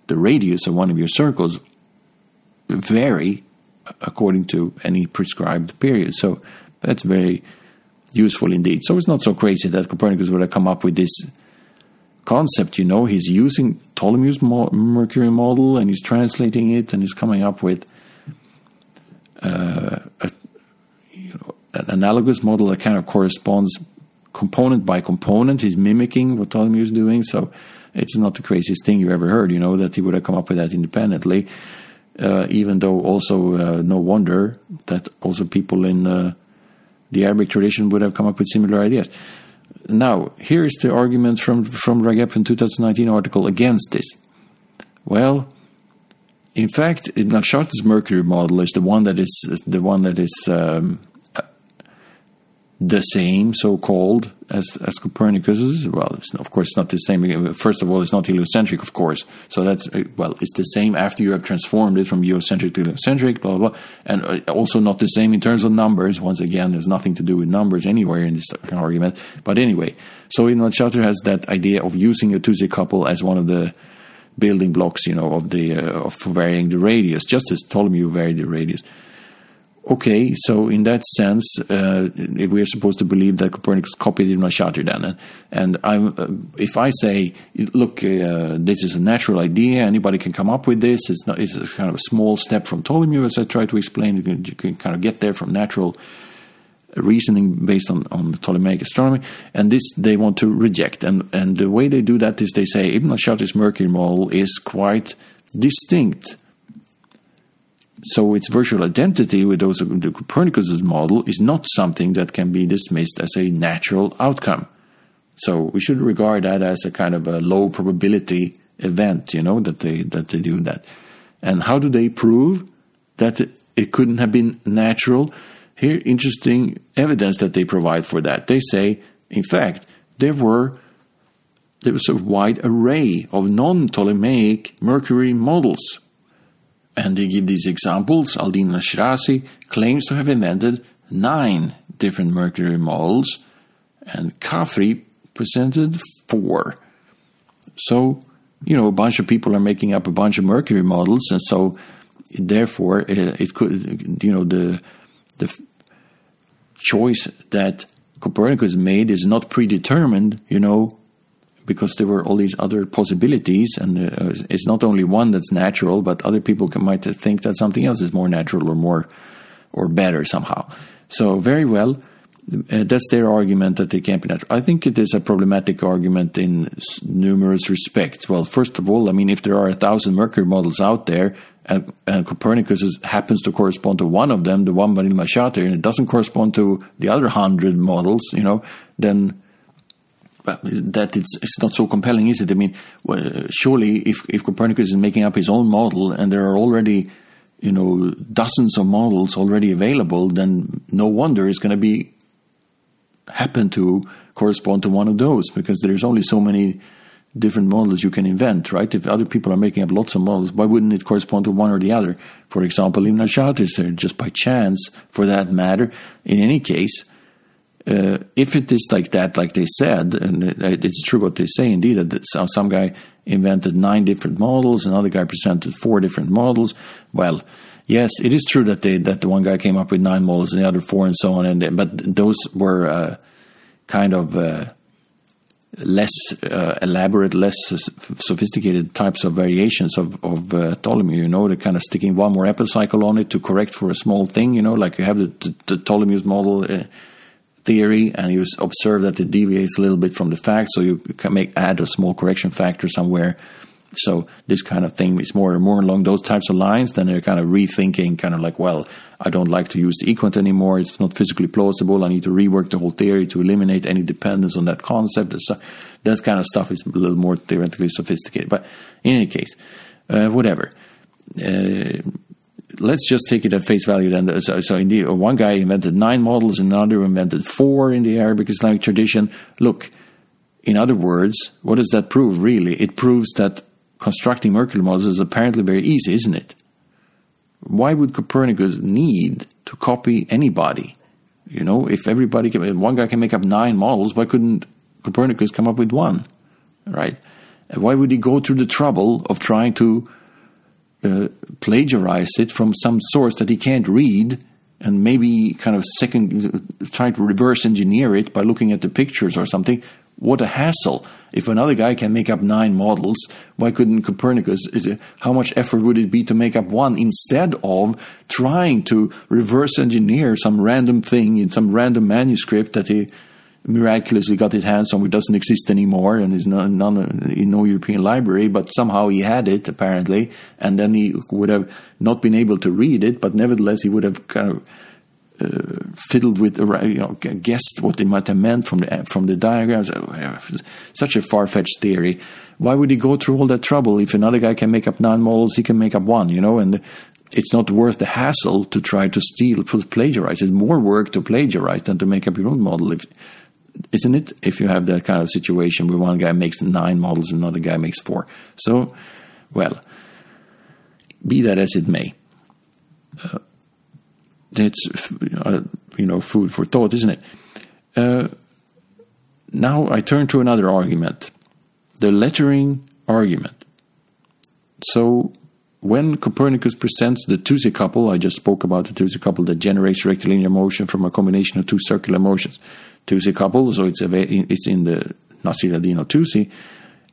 the radius of one of your circles vary according to any prescribed period. So that's very useful indeed. So it's not so crazy that Copernicus would have come up with this concept. You know, he's using Ptolemy's Mercury model and he's translating it and he's coming up with uh, a an analogous model that kind of corresponds component by component. He's mimicking what Ptolemy is doing, so it's not the craziest thing you ever heard. You know that he would have come up with that independently. Uh, even though also uh, no wonder that also people in uh, the Arabic tradition would have come up with similar ideas. Now, here is the argument from from Ragep 2019 article against this. Well, in fact, Ibn Mercury model is the one that is the one that is um, the same, so called, as, as Copernicus's. Well, of course, it's not the same. First of all, it's not heliocentric, of course. So that's, uh, well, it's the same after you have transformed it from geocentric to heliocentric, blah, blah, blah. And uh, also not the same in terms of numbers. Once again, there's nothing to do with numbers anywhere in this argument. But anyway, so Ibn Shatir has that idea of using a Tusi couple as one of the building blocks, you know, of the, uh, of varying the radius, just as Ptolemy varied the radius. Okay, so in that sense, uh, we are supposed to believe that Copernicus copied Ibn Shatir then. And uh, if I say, look, uh, this is a natural idea, anybody can come up with this, it's, not, it's kind of a small step from Ptolemy, as I try to explain, you can, you can kind of get there from natural reasoning based on, on Ptolemaic astronomy, and this they want to reject. And, and the way they do that is they say Ibn Shatir's Mercury model is quite distinct so its virtual identity with those of the Copernicus's model is not something that can be dismissed as a natural outcome. So we should regard that as a kind of a low probability event, you know, that they that they do that. And how do they prove that it couldn't have been natural? Here, interesting evidence that they provide for that. They say, in fact, there were there was a wide array of non-Ptolemaic Mercury models and they give these examples. Al-Din al-Shirazi claims to have invented nine different mercury models, and Khafri presented four. So, you know, a bunch of people are making up a bunch of mercury models, and so therefore uh, it could, you know, the the choice that Copernicus made is not predetermined, you know, because there were all these other possibilities, and uh, it's not only one that's natural, but other people can, might think that something else is more natural or more or better somehow. So very well, Uh, that's their argument that they can't be natural. I think it is a problematic argument in numerous respects. Well, first of all, I mean, if there are a thousand Mercury models out there, and, and Copernicus is, happens to correspond to one of them, the one by Ibn al-Shatir, and it doesn't correspond to the other hundred models, you know, then well, that it's it's not so compelling, is it? I mean, well, surely if if Copernicus is making up his own model and there are already you know dozens of models already available, then no wonder it's going to be happen to correspond to one of those because there's only so many different models you can invent, right? If other people are making up lots of models, why wouldn't it correspond to one or the other? For example, Ibn al-Shatir, just by chance, for that matter. In any case, uh, if it is like that, like they said, and it's true what they say, indeed, that some guy invented nine different models, another guy presented four different models. Well, yes, it is true that they that the one guy came up with nine models and the other four, and so on. And but those were uh, kind of uh, less uh, elaborate, less sophisticated types of variations of, of uh, Ptolemy. You know, they're kind of sticking one more epicycle on it to correct for a small thing. You know, like you have the, the, the Ptolemy's model uh, theory and you observe that it deviates a little bit from the fact, so you can make add a small correction factor somewhere. So this kind of thing is more and more along those types of lines. Then they're kind of rethinking, kind of like, well, I don't like to use the equant anymore. It's not physically plausible. I need to rework the whole theory to eliminate any dependence on that concept. So that kind of stuff is a little more theoretically sophisticated. But in any case, uh, whatever. Uh, let's just take it at face value then. So, so indeed, one guy invented nine models, and another invented four in the Arabic Islamic tradition. Look, in other words, what does that prove really? It proves that constructing Mercury models is apparently very easy, isn't it? Why would Copernicus need to copy anybody? You know, if everybody can, one guy can make up nine models, why couldn't Copernicus come up with one? Right? why would he go through the trouble of trying to uh, plagiarize it from some source that he can't read and maybe kind of second trying to reverse engineer it by looking at the pictures or something. What a hassle. If another guy can make up nine models why couldn't copernicus how much effort would it be to make up one instead of trying to reverse engineer some random thing in some random manuscript that he miraculously got his hands on, which doesn't exist anymore and is none, none, in no European library, but somehow he had it apparently, and then he would have not been able to read it, but nevertheless he would have kind of uh, fiddled with, you know, guessed what they might have meant from the from the diagrams. Oh, such a far fetched theory. Why would he go through all that trouble if another guy can make up nine models? He can make up one, you know, and. it's not worth the hassle to try to steal, to plagiarize. It's more work to plagiarize than to make up your own model. If isn't it? If you have that kind of situation where one guy makes nine models and another guy makes four. So, well, be that as it may, uh, it's uh, you know food for thought, isn't it? Uh, now I turn to another argument, the lettering argument. So when Copernicus presents the Tusi couple, I just spoke about the Tusi couple that generates rectilinear motion from a combination of two circular motions. Tusi couple, so it's, it's in the Nasir ad-Din al-Tusi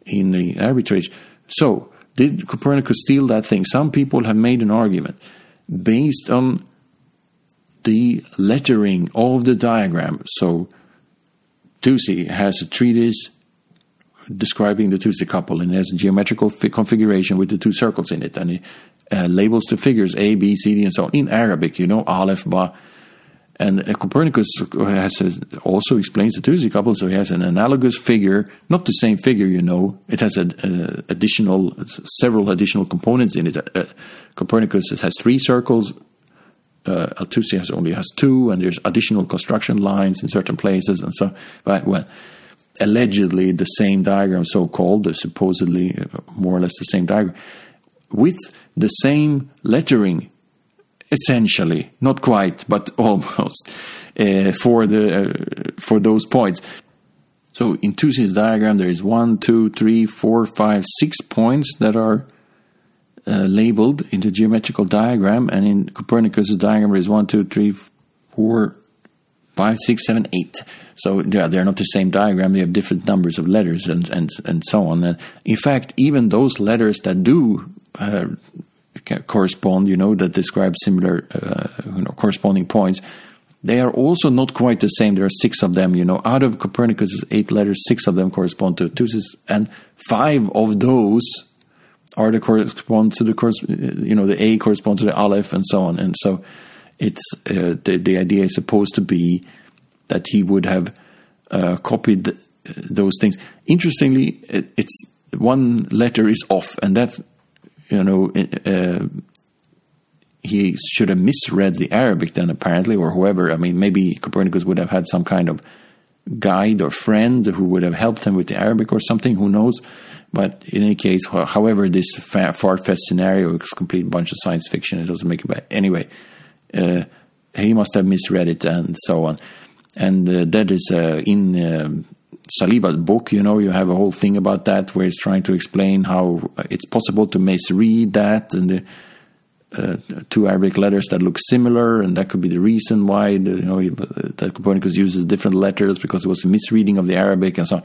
in the arbitrage. So, did Copernicus steal that thing? Some people have made an argument based on the lettering of the diagram. So, Tusi has a treatise describing the Tusi couple and has a geometrical configuration with the two circles in it. And it uh, labels the figures A, B, C, D, and so on in Arabic, you know, Aleph, Ba, and Copernicus has a, also explains the Tusi couple, so he has an analogous figure, not the same figure, you know. It has a, a additional, several additional components in it. Uh, Copernicus has three circles. Uh, has only has two, and there's additional construction lines in certain places, and so. But well, allegedly the same diagram, so-called, the supposedly uh, more or less the same diagram, with the same lettering essentially, not quite, but <laughs> almost, uh, for the uh, for those points. So in Tusi's diagram, there is one, two, three, four, five, six points that are uh, labeled in the geometrical diagram, and in Copernicus's diagram, there is one, two, three, four, five, six, seven, eight. So yeah, they're not the same diagram; they have different numbers of letters and and and so on. And in fact, even those letters that do uh, correspond, you know, that describe similar, uh, you know, corresponding points, they are also not quite the same. There are six of them, you know. Out of Copernicus's eight letters, six of them correspond to Tusi's, and five of those are the correspond to the course, you know the A corresponds to the Aleph and so on. And so it's uh, the the idea is supposed to be that he would have uh, copied those things. Interestingly, it, it's one letter is off, and that you know. Uh, he should have misread the Arabic then, apparently, or whoever. I mean, maybe Copernicus would have had some kind of guide or friend who would have helped him with the Arabic or something. Who knows? But in any case, however, this far-fetched scenario is a complete bunch of science fiction. It doesn't make it bad. Anyway, uh, he must have misread it and so on. And uh, that is uh, in um, Saliba's book. You know, you have a whole thing about that where it's trying to explain how it's possible to misread that and uh, two Arabic letters that look similar, and that could be the reason why the, you know that Copernicus uses different letters because it was a misreading of the Arabic and so on.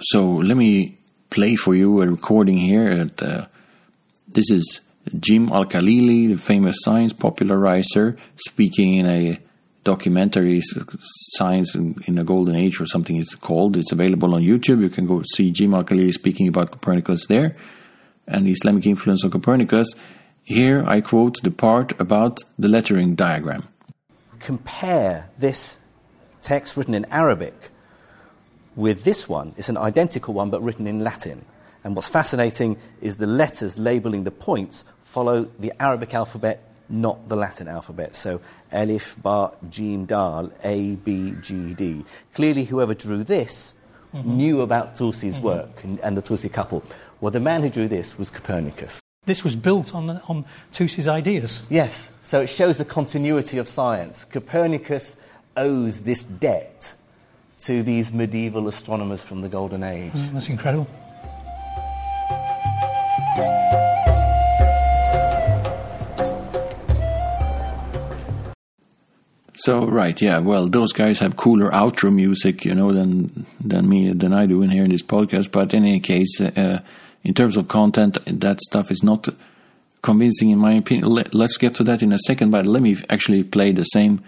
So let me play for you a recording here. At, uh, this is Jim Al Khalili, the famous science popularizer, speaking in a documentary, Science in the Golden Age or something it's called. It's available on YouTube. You can go see Jim Al Khalili speaking about Copernicus there and the Islamic influence on Copernicus, here I quote the part about the lettering diagram. Compare this text written in Arabic with this one. It's an identical one but written in Latin. And what's fascinating is the letters labeling the points follow the Arabic alphabet, not the Latin alphabet. So Alif, Ba, Jim, Dal, A, B, G, D. Clearly, whoever drew this mm-hmm. knew about Tusi's mm-hmm. work and, and the Tusi couple. Well, the man who drew this was Copernicus. This was built on, on Tusi's ideas. Yes, so it shows the continuity of science. Copernicus owes this debt to these medieval astronomers from the Golden Age. Mm, that's incredible. So right, yeah. Well, those guys have cooler outro music, you know, than than me than I do in here in this podcast. But in any case, uh, in terms of content, that stuff is not convincing in my opinion. Let, us get to that in a second, but let me actually play the same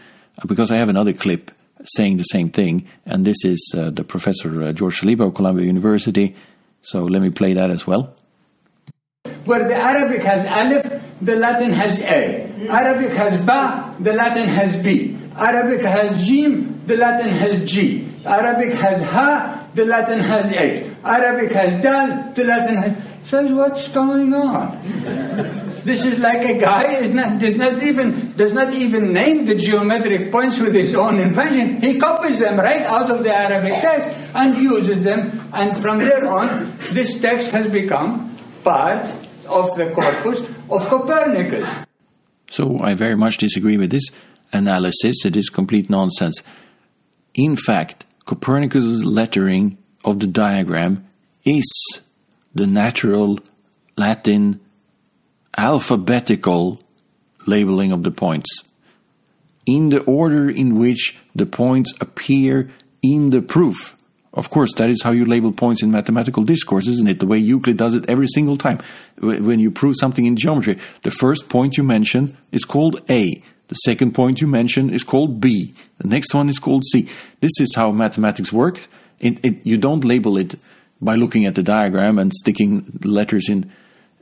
because I have another clip saying the same thing, and this is uh, the professor uh, George Saliba of Columbia University. So let me play that as well. Where the Arabic has alif, the Latin has a. Arabic has ba, the Latin has b. Arabic has jim, the Latin has g. Arabic has ha, the Latin has H. Arabic has dal, the Latin has. Says what's going on? this is like a guy is not does not even does not even name the geometric points with his own invention. He copies them right out of the Arabic text and uses them, and from there on, this text has become part of the corpus of Copernicus. So I very much disagree with this analysis. It is complete nonsense. In fact, Copernicus' lettering of the diagram is the natural Latin alphabetical labeling of the points in the order in which the points appear in the proof. Of course, that is how you label points in mathematical discourse, isn't it? The way Euclid does it every single time. When you prove something in geometry, the first point you mention is called A. The second point you mention is called B. The next one is called C. This is how mathematics works. It, it, you don't label it by looking at the diagram and sticking letters in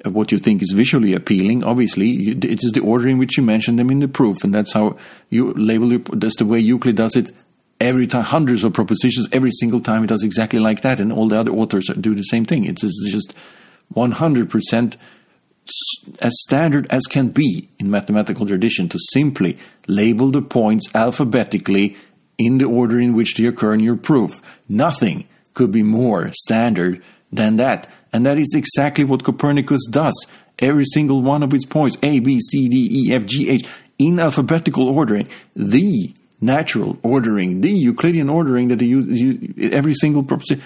uh, what you think is visually appealing. Obviously, it is the order in which you mention them in the proof, and that's how you label it. That's the way Euclid does it every time. Hundreds of propositions every single time he does exactly like that, and all the other authors do the same thing. It's just one hundred percent as standard as can be in mathematical tradition to simply label the points alphabetically in the order in which they occur in your proof. Nothing could be more standard than that. And that is exactly what Copernicus does. Every single one of its points, A, B, C, D, E, F, G, H, in alphabetical ordering, the natural ordering, the Euclidean ordering that they use, every single proposition.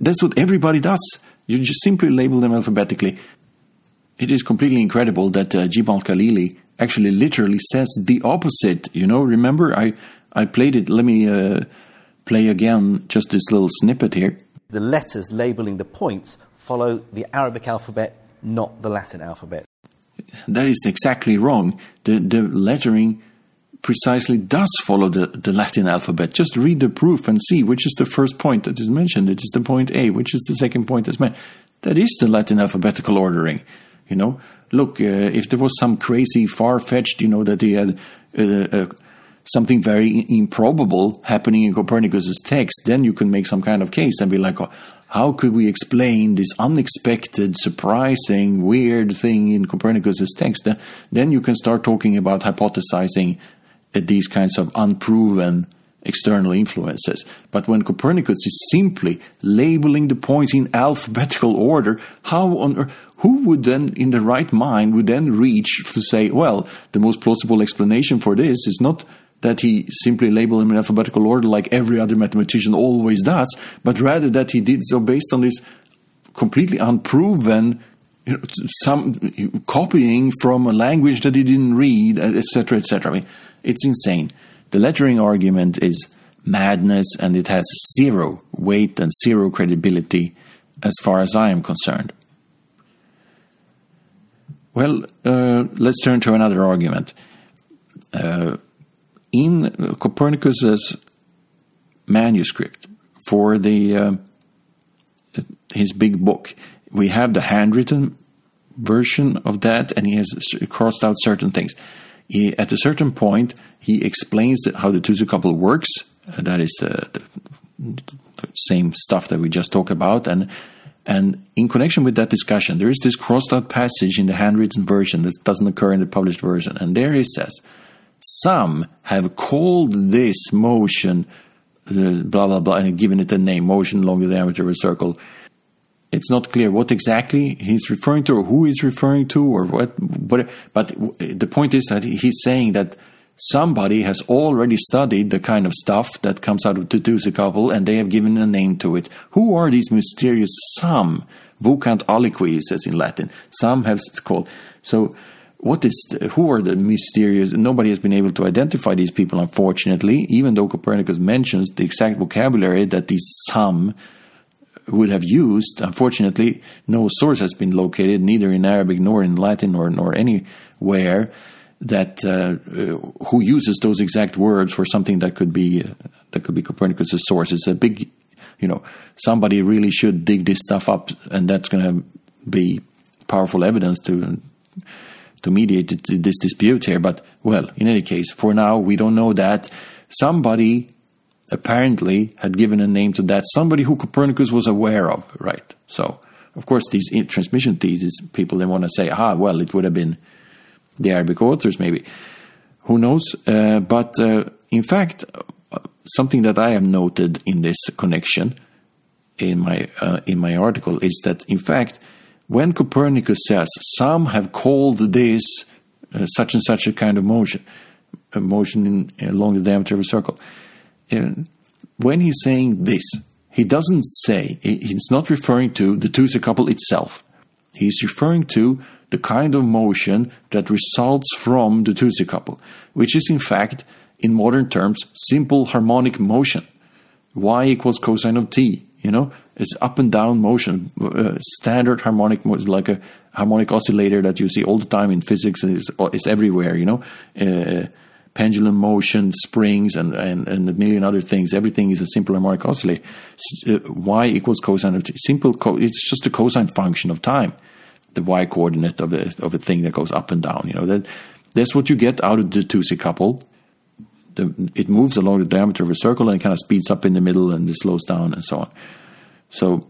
That's what everybody does. You just simply label them alphabetically. It is completely incredible that uh, Jim Al Khalili actually literally says the opposite. You know, remember I I played it. Let me uh, play again just this little snippet here. The letters labeling the points follow the Arabic alphabet, not the Latin alphabet. That is exactly wrong. The the lettering precisely does follow the, the Latin alphabet. Just read the proof and see which is the first point that is mentioned. It is the point A, which is the second point that's mentioned. That is the Latin alphabetical ordering. You know, look, uh, if there was some crazy, far fetched, you know, that he had uh, uh, something very improbable happening in Copernicus's text, then you can make some kind of case and be like, oh, how could we explain this unexpected, surprising, weird thing in Copernicus's text? Then you can start talking about hypothesizing these kinds of unproven external influences. But when Copernicus is simply labeling the points in alphabetical order, how on earth, who would then, in the right mind, would then reach to say, well, the most plausible explanation for this is not that he simply labeled them in alphabetical order like every other mathematician always does, but rather that he did so based on this completely unproven you know, some copying from a language that he didn't read, etc., etc. I mean, it's insane. The lettering argument is madness and it has zero weight and zero credibility as far as I am concerned. Well, uh, let's turn to another argument. Uh, in Copernicus's manuscript for the uh, his big book, we have the handwritten version of that, and he has crossed out certain things. He, at a certain point, he explains how the Tusi couple works. Uh, that is the, the, the, same stuff that we just talked about, and and in connection with that discussion, there is this crossed out passage in the handwritten version that doesn't occur in the published version, and there he says, "Some have called this motion." Blah blah blah, and given it a name, motion along the diameter of a circle it's not clear what exactly he's referring to or who he's referring to or what, but, but the point is that he's saying that somebody has already studied the kind of stuff that comes out of couple and they have given a name to it. Who are these mysterious some? Vocant aliqui says in Latin. Some have called. So, what is the, who are the mysterious? Nobody has been able to identify these people, unfortunately. Even though Copernicus mentions the exact vocabulary that these some would have used. Unfortunately, no source has been located, neither in Arabic nor in Latin nor, nor anywhere that uh, who uses those exact words for something that could be uh, that could be Copernicus's source. It's a big, you know, somebody really should dig this stuff up, and that's going to be powerful evidence to to mediate this dispute here. But well, in any case, for now we don't know that somebody apparently had given a name to that, somebody who Copernicus was aware of, right? So, of course, these transmission theses, people they want to say, ah, well, it would have been the Arabic authors, maybe. Who knows? Uh, but uh, in fact, something that I have noted in this connection in my uh, in my article is that, in fact, when Copernicus says some have called this uh, such and such a kind of motion, a motion in, along the diameter of a circle, when he's saying this, he doesn't say, he's not referring to the Tusi couple itself. He's referring to the kind of motion that results from the Tusi couple, which is in fact, in modern terms, simple harmonic motion. Y equals cosine of t, you know? It's up and down motion, uh, standard harmonic motion, like a harmonic oscillator that you see all the time in physics is, is everywhere, you know? Uh, pendulum motion, springs, and, and, and a million other things. Everything is a simple harmonic oscillator. Uh, y equals cosine of t. Simple, co- it's just a cosine function of time. The y coordinate of a, of a thing that goes up and down. You know that that's what you get out of the Tusi couple. The, it moves along the diameter of a circle and it kind of speeds up in the middle and it slows down and so on. So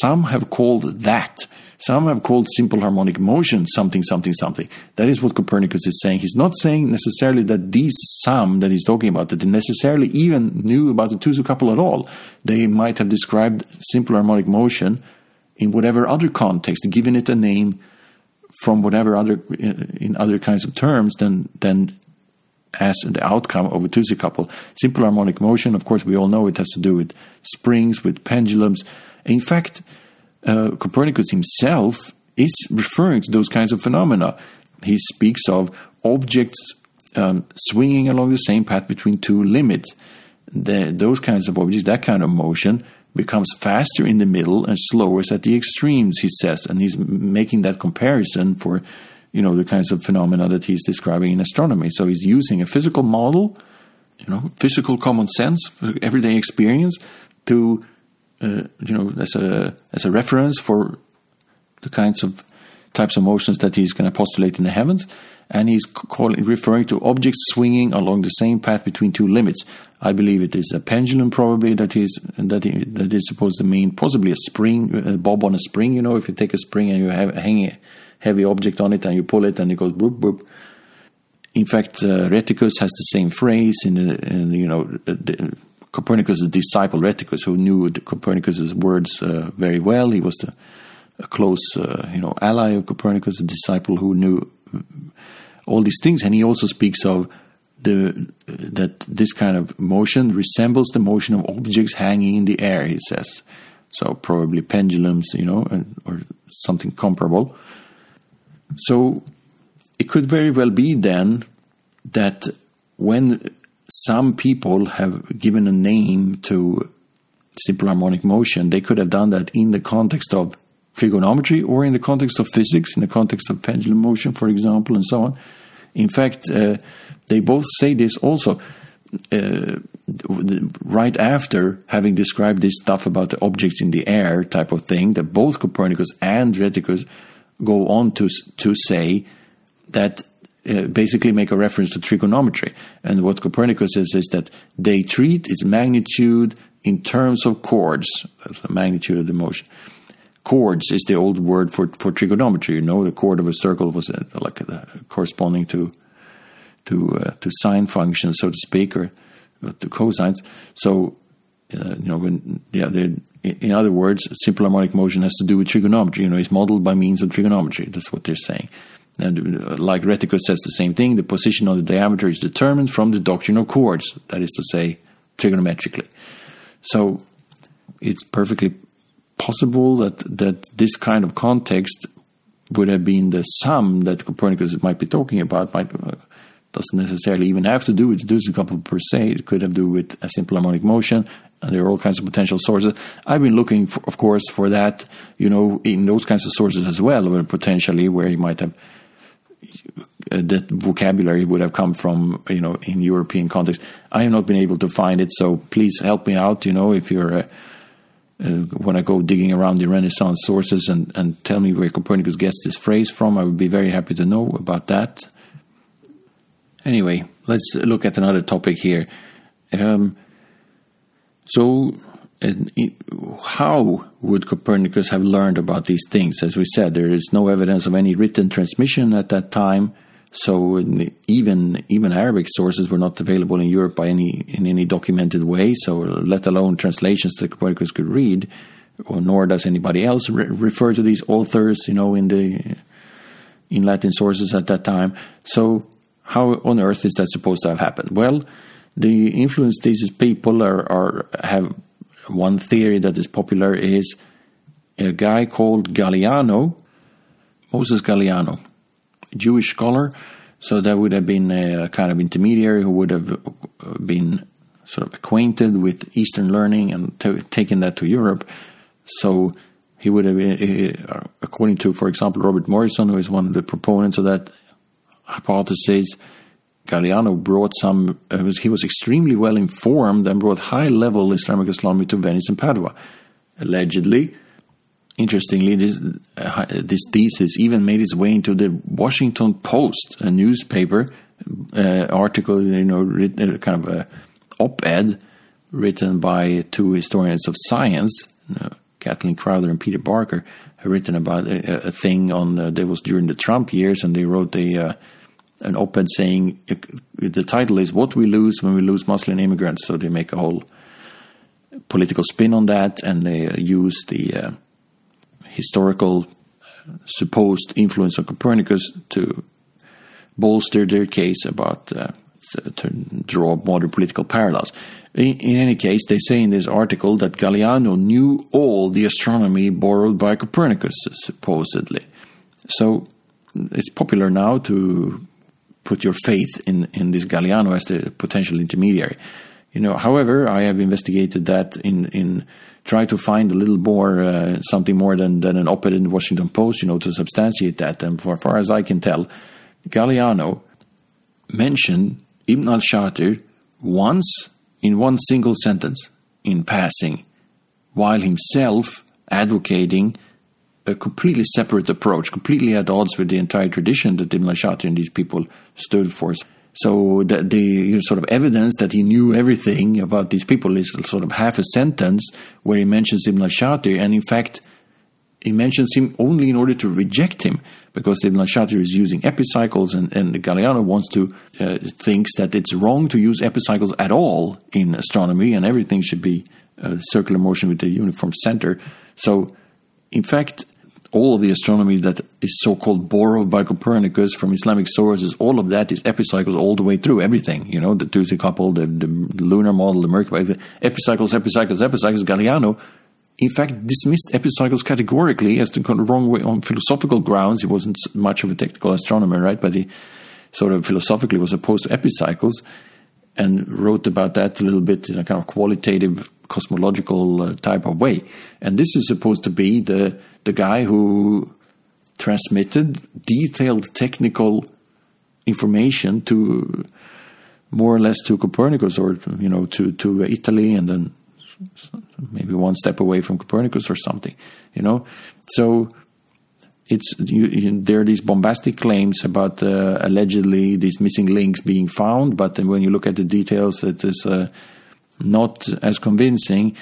some have called that some have called simple harmonic motion something, something, something. That is what Copernicus is saying. He's not saying necessarily that these some that he's talking about, that they necessarily even knew about the Tusi couple at all. They might have described simple harmonic motion in whatever other context, given it a name from whatever other, uh, in other kinds of terms than, than as the outcome of a Tusi couple. Simple harmonic motion, of course, we all know it has to do with springs, with pendulums. In fact, uh, Copernicus himself is referring to those kinds of phenomena. He speaks of objects um, swinging along the same path between two limits. The, those kinds of objects, that kind of motion, becomes faster in the middle and slower at the extremes, he says. And he's making that comparison for you know, the kinds of phenomena that he's describing in astronomy. So he's using a physical model, you know, physical common sense, everyday experience, to uh, you know, as a as a reference for the kinds of types of motions that he's going to postulate in the heavens, and he's calling, referring to objects swinging along the same path between two limits. I believe it is a pendulum, probably that is that that is supposed to mean possibly a spring, a bob on a spring. You know, if you take a spring and you have hang a heavy object on it and you pull it and it goes boop boop. In fact, uh, Rheticus has the same phrase in, the, in you know. The, Copernicus' disciple Rheticus, who knew Copernicus' words uh, very well. He was the, a close, uh, you know, ally of Copernicus, a disciple who knew all these things. And he also speaks of the that this kind of motion resembles the motion of objects hanging in the air. He says, so probably pendulums, you know, or something comparable. So it could very well be then that when some people have given a name to simple harmonic motion. They could have done that in the context of trigonometry or in the context of physics, in the context of pendulum motion, for example, and so on. In fact, uh, they both say this also. Uh, right after having described this stuff about the objects in the air type of thing, that both Copernicus and Rheticus go on to to say that uh, basically make a reference to trigonometry. And what Copernicus says is that they treat its magnitude in terms of chords. That's the magnitude of the motion. Chords is the old word for, for trigonometry. You know, the chord of a circle was uh, like uh, corresponding to to uh, to sine functions, so to speak, or to cosines. So, uh, you know, when yeah, in other words, simple harmonic motion has to do with trigonometry. You know, it's modeled by means of trigonometry. That's what they're saying. And uh, like Rheticus says the same thing, the position of the diameter is determined from the doctrinal chords, that is to say, trigonometrically. So it's perfectly possible that, that this kind of context would have been the some that Copernicus might be talking about. Might, uh, doesn't necessarily even have to do with the couple per se. It could have to do with a simple harmonic motion. And there are all kinds of potential sources. I've been looking, for, of course, for that, you know, in those kinds of sources as well, potentially where you might have that vocabulary would have come from, you know, in European context. I have not been able to find it, so please help me out. You know, if you're uh, uh, when I go digging around the Renaissance sources and, and tell me where Copernicus gets this phrase from, I would be very happy to know about that. Anyway, let's look at another topic here. Um, so how would Copernicus have learned about these things? As we said, there is no evidence of any written transmission at that time. So even even Arabic sources were not available in Europe by any in any documented way. So let alone translations that Copernicus could read, or nor does anybody else re- refer to these authors, you know, in the in Latin sources at that time. So how on earth is that supposed to have happened? Well, the influence these people are, are have one theory that is popular is a guy called Galliano, Moses Galliano, Jewish scholar. So that would have been a kind of intermediary who would have uh, been sort of acquainted with Eastern learning and t- taken that to Europe. So he would have, been, according to, for example, Robert Morrison, who is one of the proponents of that hypothesis, Galliano brought some, uh, he was extremely well informed and brought high level Islamic astronomy to Venice and Padua. Allegedly, interestingly, this, uh, this thesis even made its way into the Washington Post, a newspaper uh, article, you know, written, uh, kind of a op-ed written by two historians of science, uh, Kathleen Crowther and Peter Barker, written about a, a thing on. Uh, that was during the Trump years, and they wrote a an op-ed saying the title is "What We Lose When We Lose Muslim Immigrants." So they make a whole political spin on that, and they uh, use the uh, historical uh, supposed influence of Copernicus to bolster their case about uh, to draw modern political parallels. In, in, any case, they say in this article that Galliano knew all the astronomy borrowed by Copernicus, supposedly. So it's popular now to put your faith in, in this Galliano as the potential intermediary. You know, however, I have investigated that in in try to find a little more uh, something more than, than an op-ed in the Washington Post, you know, to substantiate that. And for far as I can tell, Galiano mentioned Ibn al-Shatir once in one single sentence in passing, while himself advocating a completely separate approach, completely at odds with the entire tradition that Ibn al-Shatir and these people stood for. So the, the sort of evidence that he knew everything about these people is sort of half a sentence where he mentions Ibn al-Shatir, and in fact, he mentions him only in order to reject him, because Ibn al-Shatir is using epicycles, and, and Galiano wants to uh, thinks that it's wrong to use epicycles at all in astronomy, and everything should be uh, circular motion with a uniform center. So, in fact, all of the astronomy that is so-called borrowed by Copernicus from Islamic sources, all of that is epicycles all the way through everything. You know, the Tusi couple, the, the lunar model, the Mercury, the epicycles, epicycles, epicycles. Galiano, in fact, dismissed epicycles categorically as the wrong way on philosophical grounds. He wasn't much of a technical astronomer, right? But he sort of philosophically was opposed to epicycles and wrote about that a little bit in a kind of qualitative cosmological uh, type of way. And this is supposed to be the the guy who transmitted detailed technical information to more or less to Copernicus or you know to to Italy and then maybe one step away from Copernicus or something you know so it's you, you, there are these bombastic claims about uh, allegedly these missing links being found but when you look at the details it is uh, not as convincing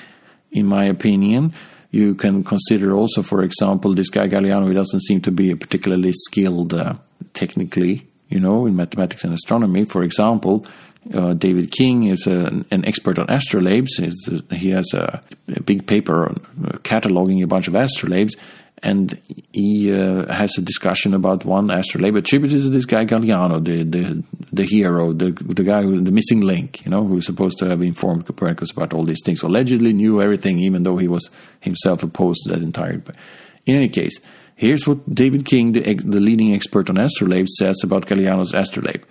in my opinion you can consider also, for example, this guy Galiano, he doesn't seem to be particularly skilled uh, technically, you know, in mathematics and astronomy. For example, uh, David King is a, an expert on astrolabes. he has a, a, big paper on, uh, cataloging a bunch of astrolabes, and he uh, has a discussion about one astrolabe attributed to this guy Galiano, the the, the hero, the the guy who the missing link, you know, who's supposed to have informed Copernicus about all these things. Allegedly knew everything, even though he was himself opposed to that entire. In any case, here's what David King, the the leading expert on astrolabes, says about Galiano's astrolabe.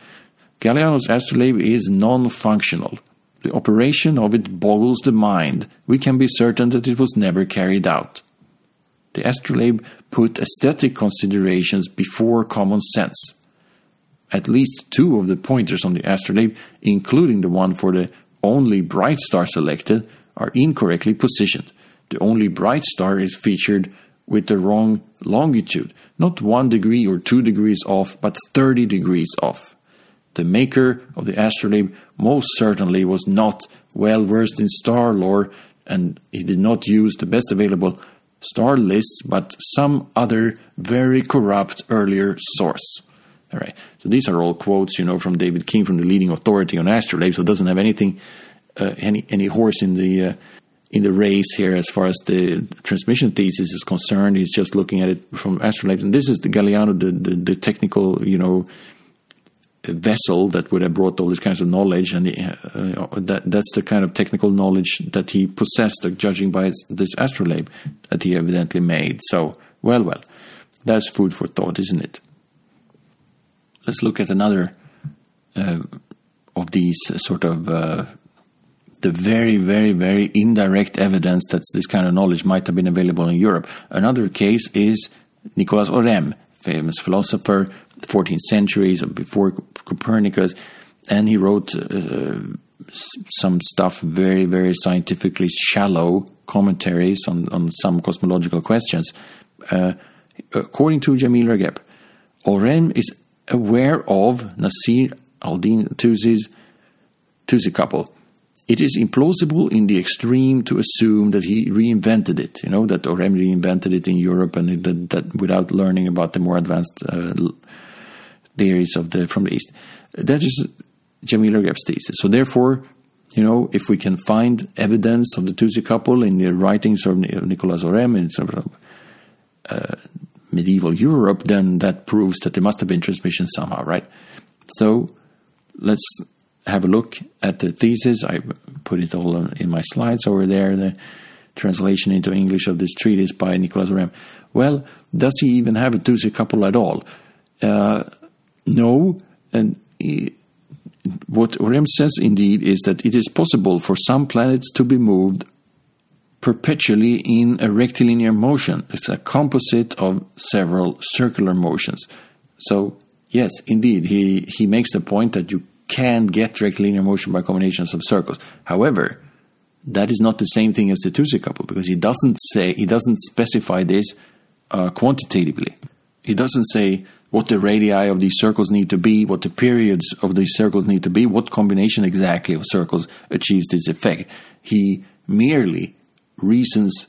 Galiano's astrolabe is non-functional. The operation of it boggles the mind. We can be certain that it was never carried out. The astrolabe put aesthetic considerations before common sense. At least two of the pointers on the astrolabe, including the one for the only bright star selected, are incorrectly positioned. The only bright star is featured with the wrong longitude, not one degree or two degrees off, but 30 degrees off. The maker of the astrolabe most certainly was not well versed in star lore, and he did not use the best available star lists, but some other very corrupt earlier source. All right. So these are all quotes, you know, from David King, from the leading authority on astrolabe. So it doesn't have anything, uh, any any horse in the uh, in the race here as far as the transmission thesis is concerned. He's just looking at it from astrolabe, and this is the Galiano, the, the, the technical, you know, vessel that would have brought all these kinds of knowledge, and uh, that that's the kind of technical knowledge that he possessed, judging by this astrolabe that he evidently made. So, well, well, that's food for thought, isn't it? Let's look at another uh, of these sort of uh, the very, very, very indirect evidence that this kind of knowledge might have been available in Europe. Another case is Nicolas Oresme, famous philosopher 14th centuries before Copernicus, and he wrote uh, some stuff very, very scientifically shallow commentaries on, on some cosmological questions. Uh, according to Jamil Ragep, Oresme is aware of Nasir al-Din Tusi's Tusi couple it is implausible in the extreme to assume that he reinvented it. You know that Oresme reinvented it in Europe, and that, that without learning about the more advanced uh, theories of the from the East. That is Jamil Ragep's thesis. So therefore, you know, if we can find evidence of the Tusi couple in the writings of Nicolas Oresme in sort of uh, medieval Europe, then that proves that there must have been transmission somehow, right? So let's have a look at the thesis. I put it all in my slides over there. The translation into English of this treatise by Nicolas Oresme. Well, does he even have a Tusi couple at all? Uh, no, and he, what Oresme says indeed is that it is possible for some planets to be moved perpetually in a rectilinear motion. It's a composite of several circular motions. So, yes, indeed, he, he makes the point that you can get rectilinear motion by combinations of circles. However, that is not the same thing as the Tusi couple because he doesn't say, he doesn't specify this uh, quantitatively. He doesn't say what the radii of these circles need to be, what the periods of these circles need to be, what combination exactly of circles achieves this effect. He merely reasons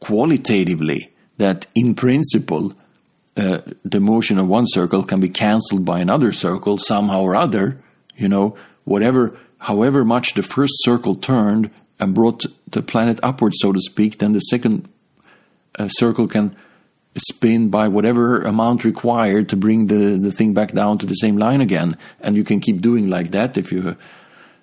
qualitatively that in principle uh, the motion of one circle can be cancelled by another circle somehow or other, you know, whatever, however much the first circle turned and brought the planet upwards, so to speak, then the second uh, circle can spin by whatever amount required to bring the, the thing back down to the same line again. And you can keep doing like that if you,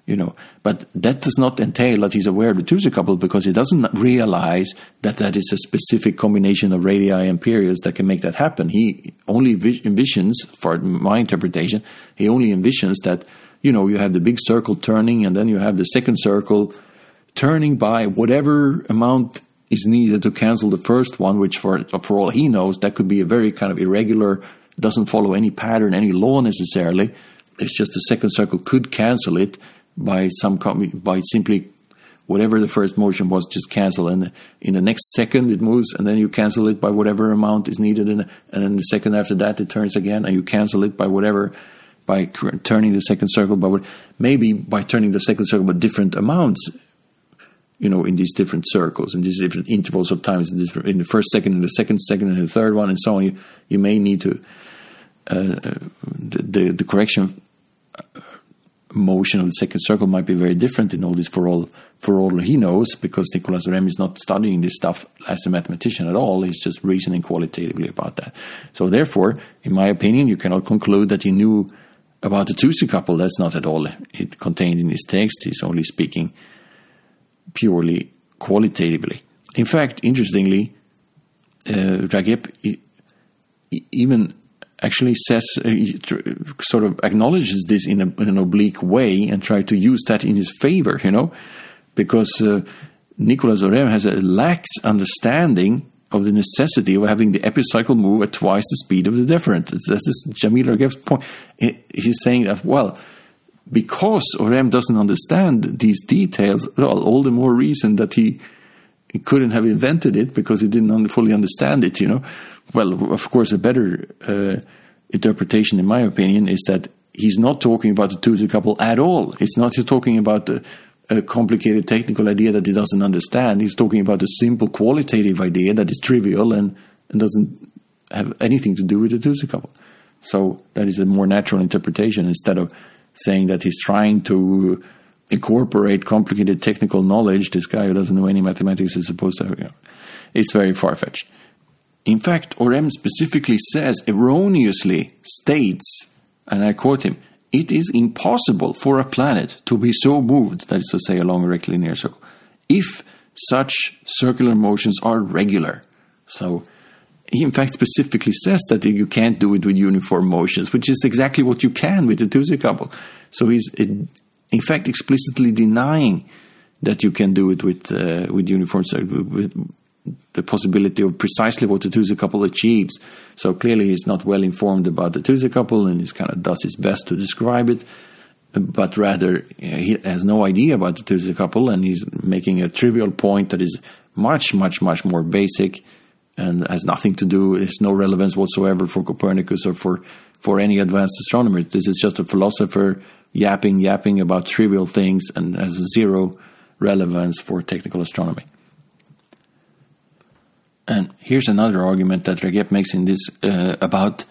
you know. But that does not entail that he's aware of the Tusi couple because he doesn't realize that that is a specific combination of radii and periods that can make that happen. He only envisions, for my interpretation, he only envisions that, you know, you have the big circle turning and then you have the second circle turning by whatever amount is needed to cancel the first one, which for for all he knows, that could be a very kind of irregular, doesn't follow any pattern, any law necessarily. It's just the second circle could cancel it by some by simply whatever the first motion was, just cancel, and in the next second it moves, and then you cancel it by whatever amount is needed, and, and then the second after that it turns again, and you cancel it by whatever by turning the second circle what maybe by turning the second circle by different amounts you know, in these different circles, in these different intervals of times, in the first second, in the second second, and the third one, and so on. You, you may need to uh, uh the, the correction uh, motion of the second circle might be very different in all this for all for all he knows because Nicolas Oresme is not studying this stuff as a mathematician at all. He's just reasoning qualitatively about that. So therefore, in my opinion, you cannot conclude that he knew about the Tusi couple. That's not at all it contained in his text. He's only speaking purely qualitatively. In fact, interestingly, uh, Ragep even actually says, uh, sort of acknowledges this in, a, in, an oblique way and try to use that in his favor, you know, because uh, Nicolas Oresme has a lax understanding of the necessity of having the epicycle move at twice the speed of the deferent. That's Jamil Ragep's point. He's saying that, well, because Oresme doesn't understand these details, well, all the more reason that he, he couldn't have invented it because he didn't fully understand it, you know. Well, of course, a better uh, interpretation, in my opinion, is that he's not talking about the Tusi couple at all. It's not he's talking about the, a complicated technical idea that he doesn't understand. He's talking about a simple qualitative idea that is trivial and, and doesn't have anything to do with the Tusi couple. So that is a more natural interpretation instead of saying that he's trying to incorporate complicated technical knowledge. This guy who doesn't know any mathematics is supposed to. You know, it's very far fetched. In fact, Oresme specifically says, erroneously states, and I quote him, it is impossible for a planet to be so moved, that is to say, along a rectilinear circle, if such circular motions are regular. So he in fact specifically says that you can't do it with uniform motions, which is exactly what you can with the Tusi couple. So he's in fact explicitly denying that you can do it with uh, with uniform with the possibility of precisely what the Tusi couple achieves. So clearly he's not well informed about the Tusi couple and he's kind of does his best to describe it. But rather, he has no idea about the Tusi couple, and he's making a trivial point that is much, much, much more basic and has nothing to do, has no relevance whatsoever for Copernicus or for, for any advanced astronomer. This is just a philosopher yapping, yapping about trivial things and has zero relevance for technical astronomy. And here's another argument that Ragep makes in this uh, about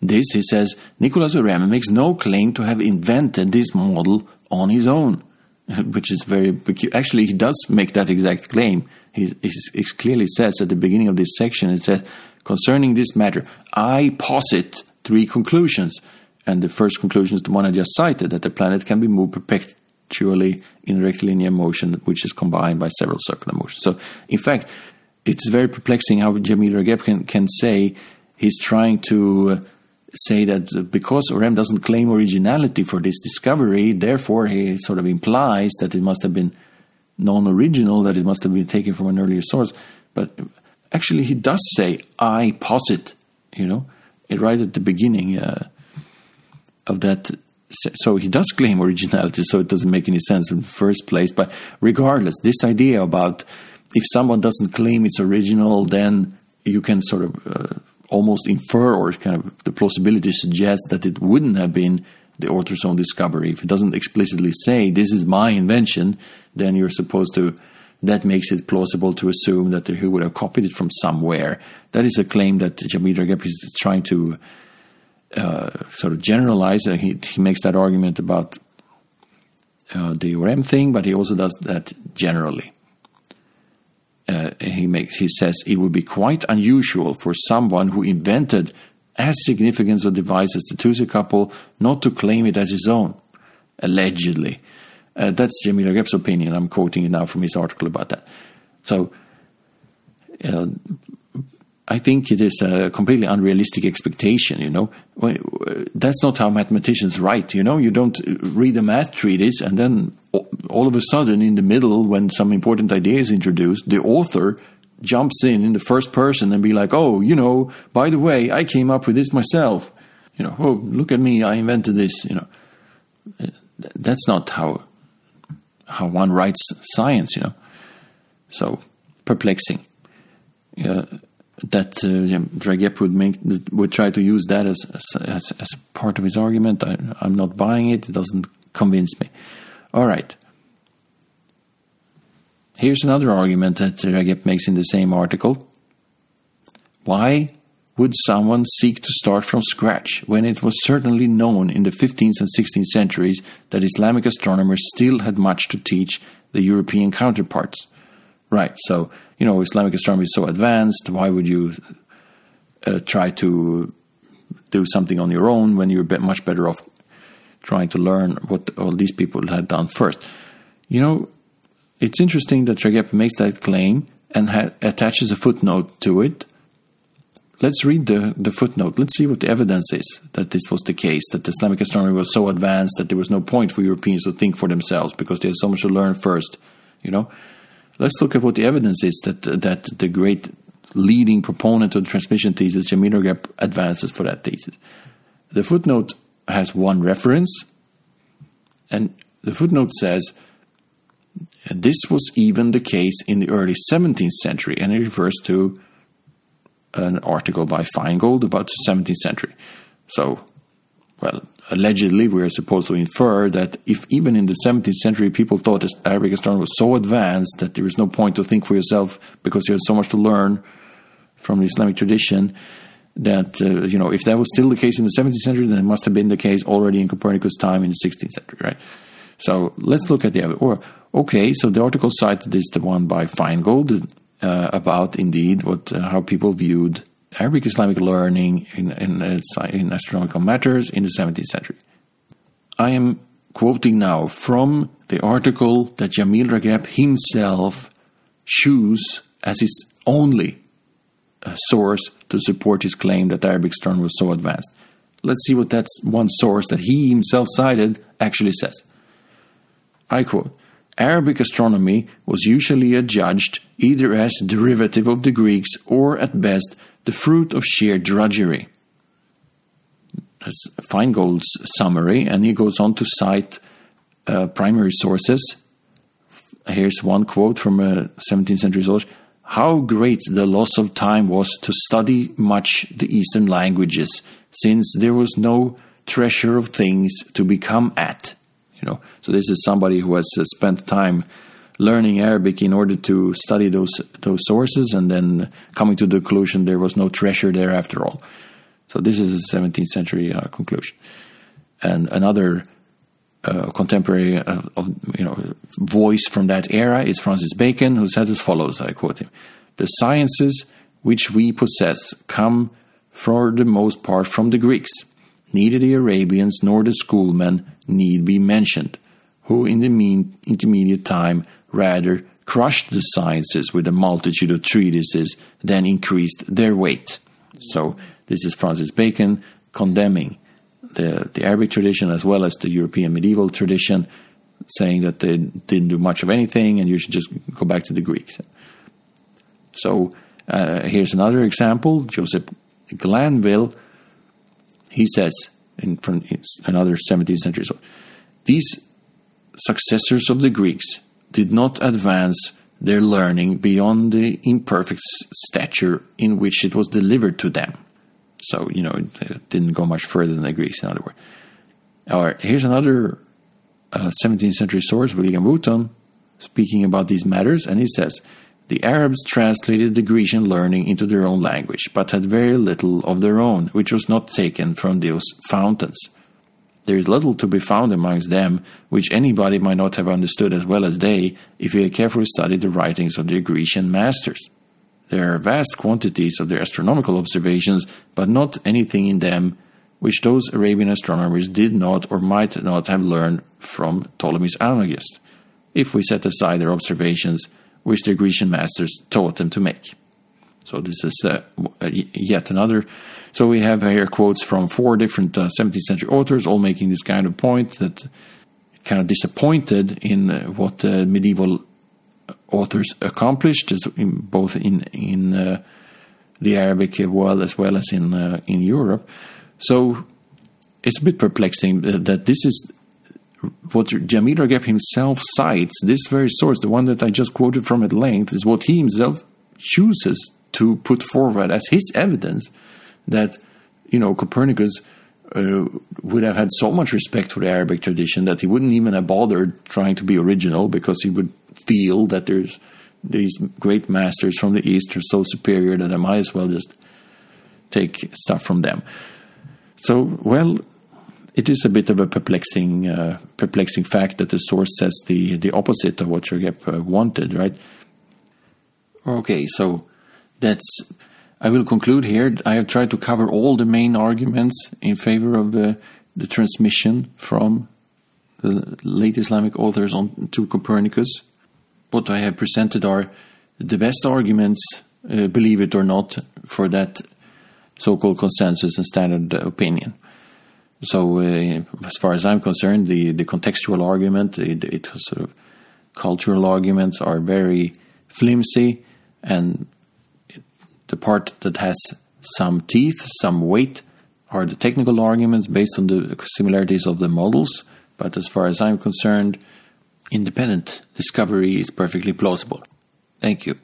this. He says Nicolas Oresme makes no claim to have invented this model on his own. <laughs> which is very peculiar. Actually, he does make that exact claim. He, clearly says at the beginning of this section, it says, concerning this matter, I posit three conclusions. And the first conclusion is the one I just cited, that the planet can be moved perpetually in rectilinear motion, which is combined by several circular motions. So, in fact, it's very perplexing how Jamil Ragep can, can say he's trying to uh, say that because Oresme doesn't claim originality for this discovery, therefore he sort of implies that it must have been non-original, that it must have been taken from an earlier source. But actually, he does say, "I posit," you know, right at the beginning uh, of that. So he does claim originality, so it doesn't make any sense in the first place. But regardless, this idea about if someone doesn't claim it's original, then you can sort of uh, almost infer or kind of the plausibility suggests that it wouldn't have been the author's own discovery. If it doesn't explicitly say this is my invention, then you're supposed to. That makes it plausible to assume that he would have copied it from somewhere. That is a claim that Jamil Ragep is trying to uh, sort of generalize. Uh, he, he makes that argument about uh, the Oresme thing, but he also does that generally uh, he makes he says it would be quite unusual for someone who invented as significant a device as the Tusi couple not to claim it as his own, allegedly. Uh, that's Jamil Ragep's opinion. I'm quoting it now from his article about that. So, uh, I think it is a completely unrealistic expectation, you know. That's not how mathematicians write, you know. You don't read a math treatise and then all of a sudden, in the middle, when some important idea is introduced, the author jumps in in the first person and be like, oh, you know, by the way, I came up with this myself. You know, oh, look at me, I invented this, you know. That's not how how one writes science, you know. So perplexing. Uh, that uh, Ragep would make would try to use that as as, as part of his argument. I, I'm not buying it. It doesn't convince me. All right. Here's another argument that Ragep makes in the same article. Why would someone seek to start from scratch when it was certainly known in the 15th and 16th centuries that Islamic astronomers still had much to teach the European counterparts? Right, so, you know, Islamic astronomy is so advanced, why would you uh, try to do something on your own when you're much better off trying to learn what all these people had done first? You know, it's interesting that Ragep makes that claim and ha- attaches a footnote to it. Let's read the, the footnote. Let's see what the evidence is that this was the case, that Islamic astronomy was so advanced that there was no point for Europeans to think for themselves because they had so much to learn first. You know, let's look at what the evidence is that that the great leading proponent of the transmission thesis, Jamil Ragep, advances for that thesis. The footnote has one reference, and the footnote says this was even the case in the early 17th century, and it refers to an article by Feingold about the 17th century. So, well, allegedly, we are supposed to infer that if even in the 17th century people thought Arabic astronomy was so advanced that there is no point to think for yourself because you had so much to learn from the Islamic tradition, that uh, you know if that was still the case in the 17th century, then it must have been the case already in Copernicus' time in the 16th century, right? So let's look at the other. Or okay, so the article cited is the one by Feingold uh, about indeed what uh, how people viewed Arabic Islamic learning in in, uh, in astronomical matters in the 17th century. I am quoting now from the article that Jamil Ragep himself chose as his only uh, source to support his claim that Arabic astronomy was so advanced. Let's see what that one source that he himself cited actually says. I quote Arabic astronomy was usually adjudged either as derivative of the Greeks or at best the fruit of sheer drudgery. That's Feingold's summary, and he goes on to cite uh, primary sources. Here's one quote from a 17th century source How great the loss of time was to study much the Eastern languages, since there was no treasure of things to become at. You know, so this is somebody who has uh, spent time learning Arabic in order to study those those sources, and then coming to the conclusion there was no treasure there after all. So this is a 17th century uh, conclusion, and another uh, contemporary uh, of, you know voice from that era is Francis Bacon, who said as follows: I quote him, "The sciences which we possess come for the most part from the Greeks." neither the Arabians nor the schoolmen need be mentioned, who in the mean intermediate time rather crushed the sciences with a multitude of treatises than increased their weight. So this is Francis Bacon condemning the, the Arabic tradition as well as the European medieval tradition, saying that they didn't do much of anything and you should just go back to the Greeks. So uh, here's another example Joseph Glanvill. He says, in from another 17th century, so these successors of the Greeks did not advance their learning beyond the imperfect stature in which it was delivered to them. So, you know, it didn't go much further than the Greeks, in other words. Or here's another uh, 17th century source, William Wotton, speaking about these matters, and he says, the Arabs translated the Grecian learning into their own language, but had very little of their own, which was not taken from those fountains. There is little to be found amongst them which anybody might not have understood as well as they if he had carefully studied the writings of their Grecian masters. There are vast quantities of their astronomical observations, but not anything in them which those Arabian astronomers did not or might not have learned from Ptolemy's Almagest, if we set aside their observations which their Grecian masters taught them to make. So this is uh, yet another. So we have here quotes from four different uh, 17th century authors, all making this kind of point that kind of disappointed in uh, what medieval authors accomplished, in, both in in uh, the Arabic world as well as in uh, in Europe. So it's a bit perplexing that this is what Jamil Ragep himself cites. This very source, the one that I just quoted from at length, is what he himself chooses to put forward as his evidence that you know Copernicus uh, would have had so much respect for the Arabic tradition that he wouldn't even have bothered trying to be original because he would feel that there's these great masters from the East are so superior that I might as well just take stuff from them. So, well, it is a bit of a perplexing, uh, perplexing fact that the source says the the opposite of what uh, wanted, right? Okay, so that's. I will conclude here. I have tried to cover all the main arguments in favor of the the transmission from the late Islamic authors on to Copernicus. What I have presented are the best arguments, uh, believe it or not, for that so-called consensus and standard opinion. So, uh, as far as I'm concerned, the, the contextual argument, it, it sort of cultural arguments are very flimsy, and the part that has some teeth, some weight, are the technical arguments based on the similarities of the models. But as far as I'm concerned, independent discovery is perfectly plausible. Thank you.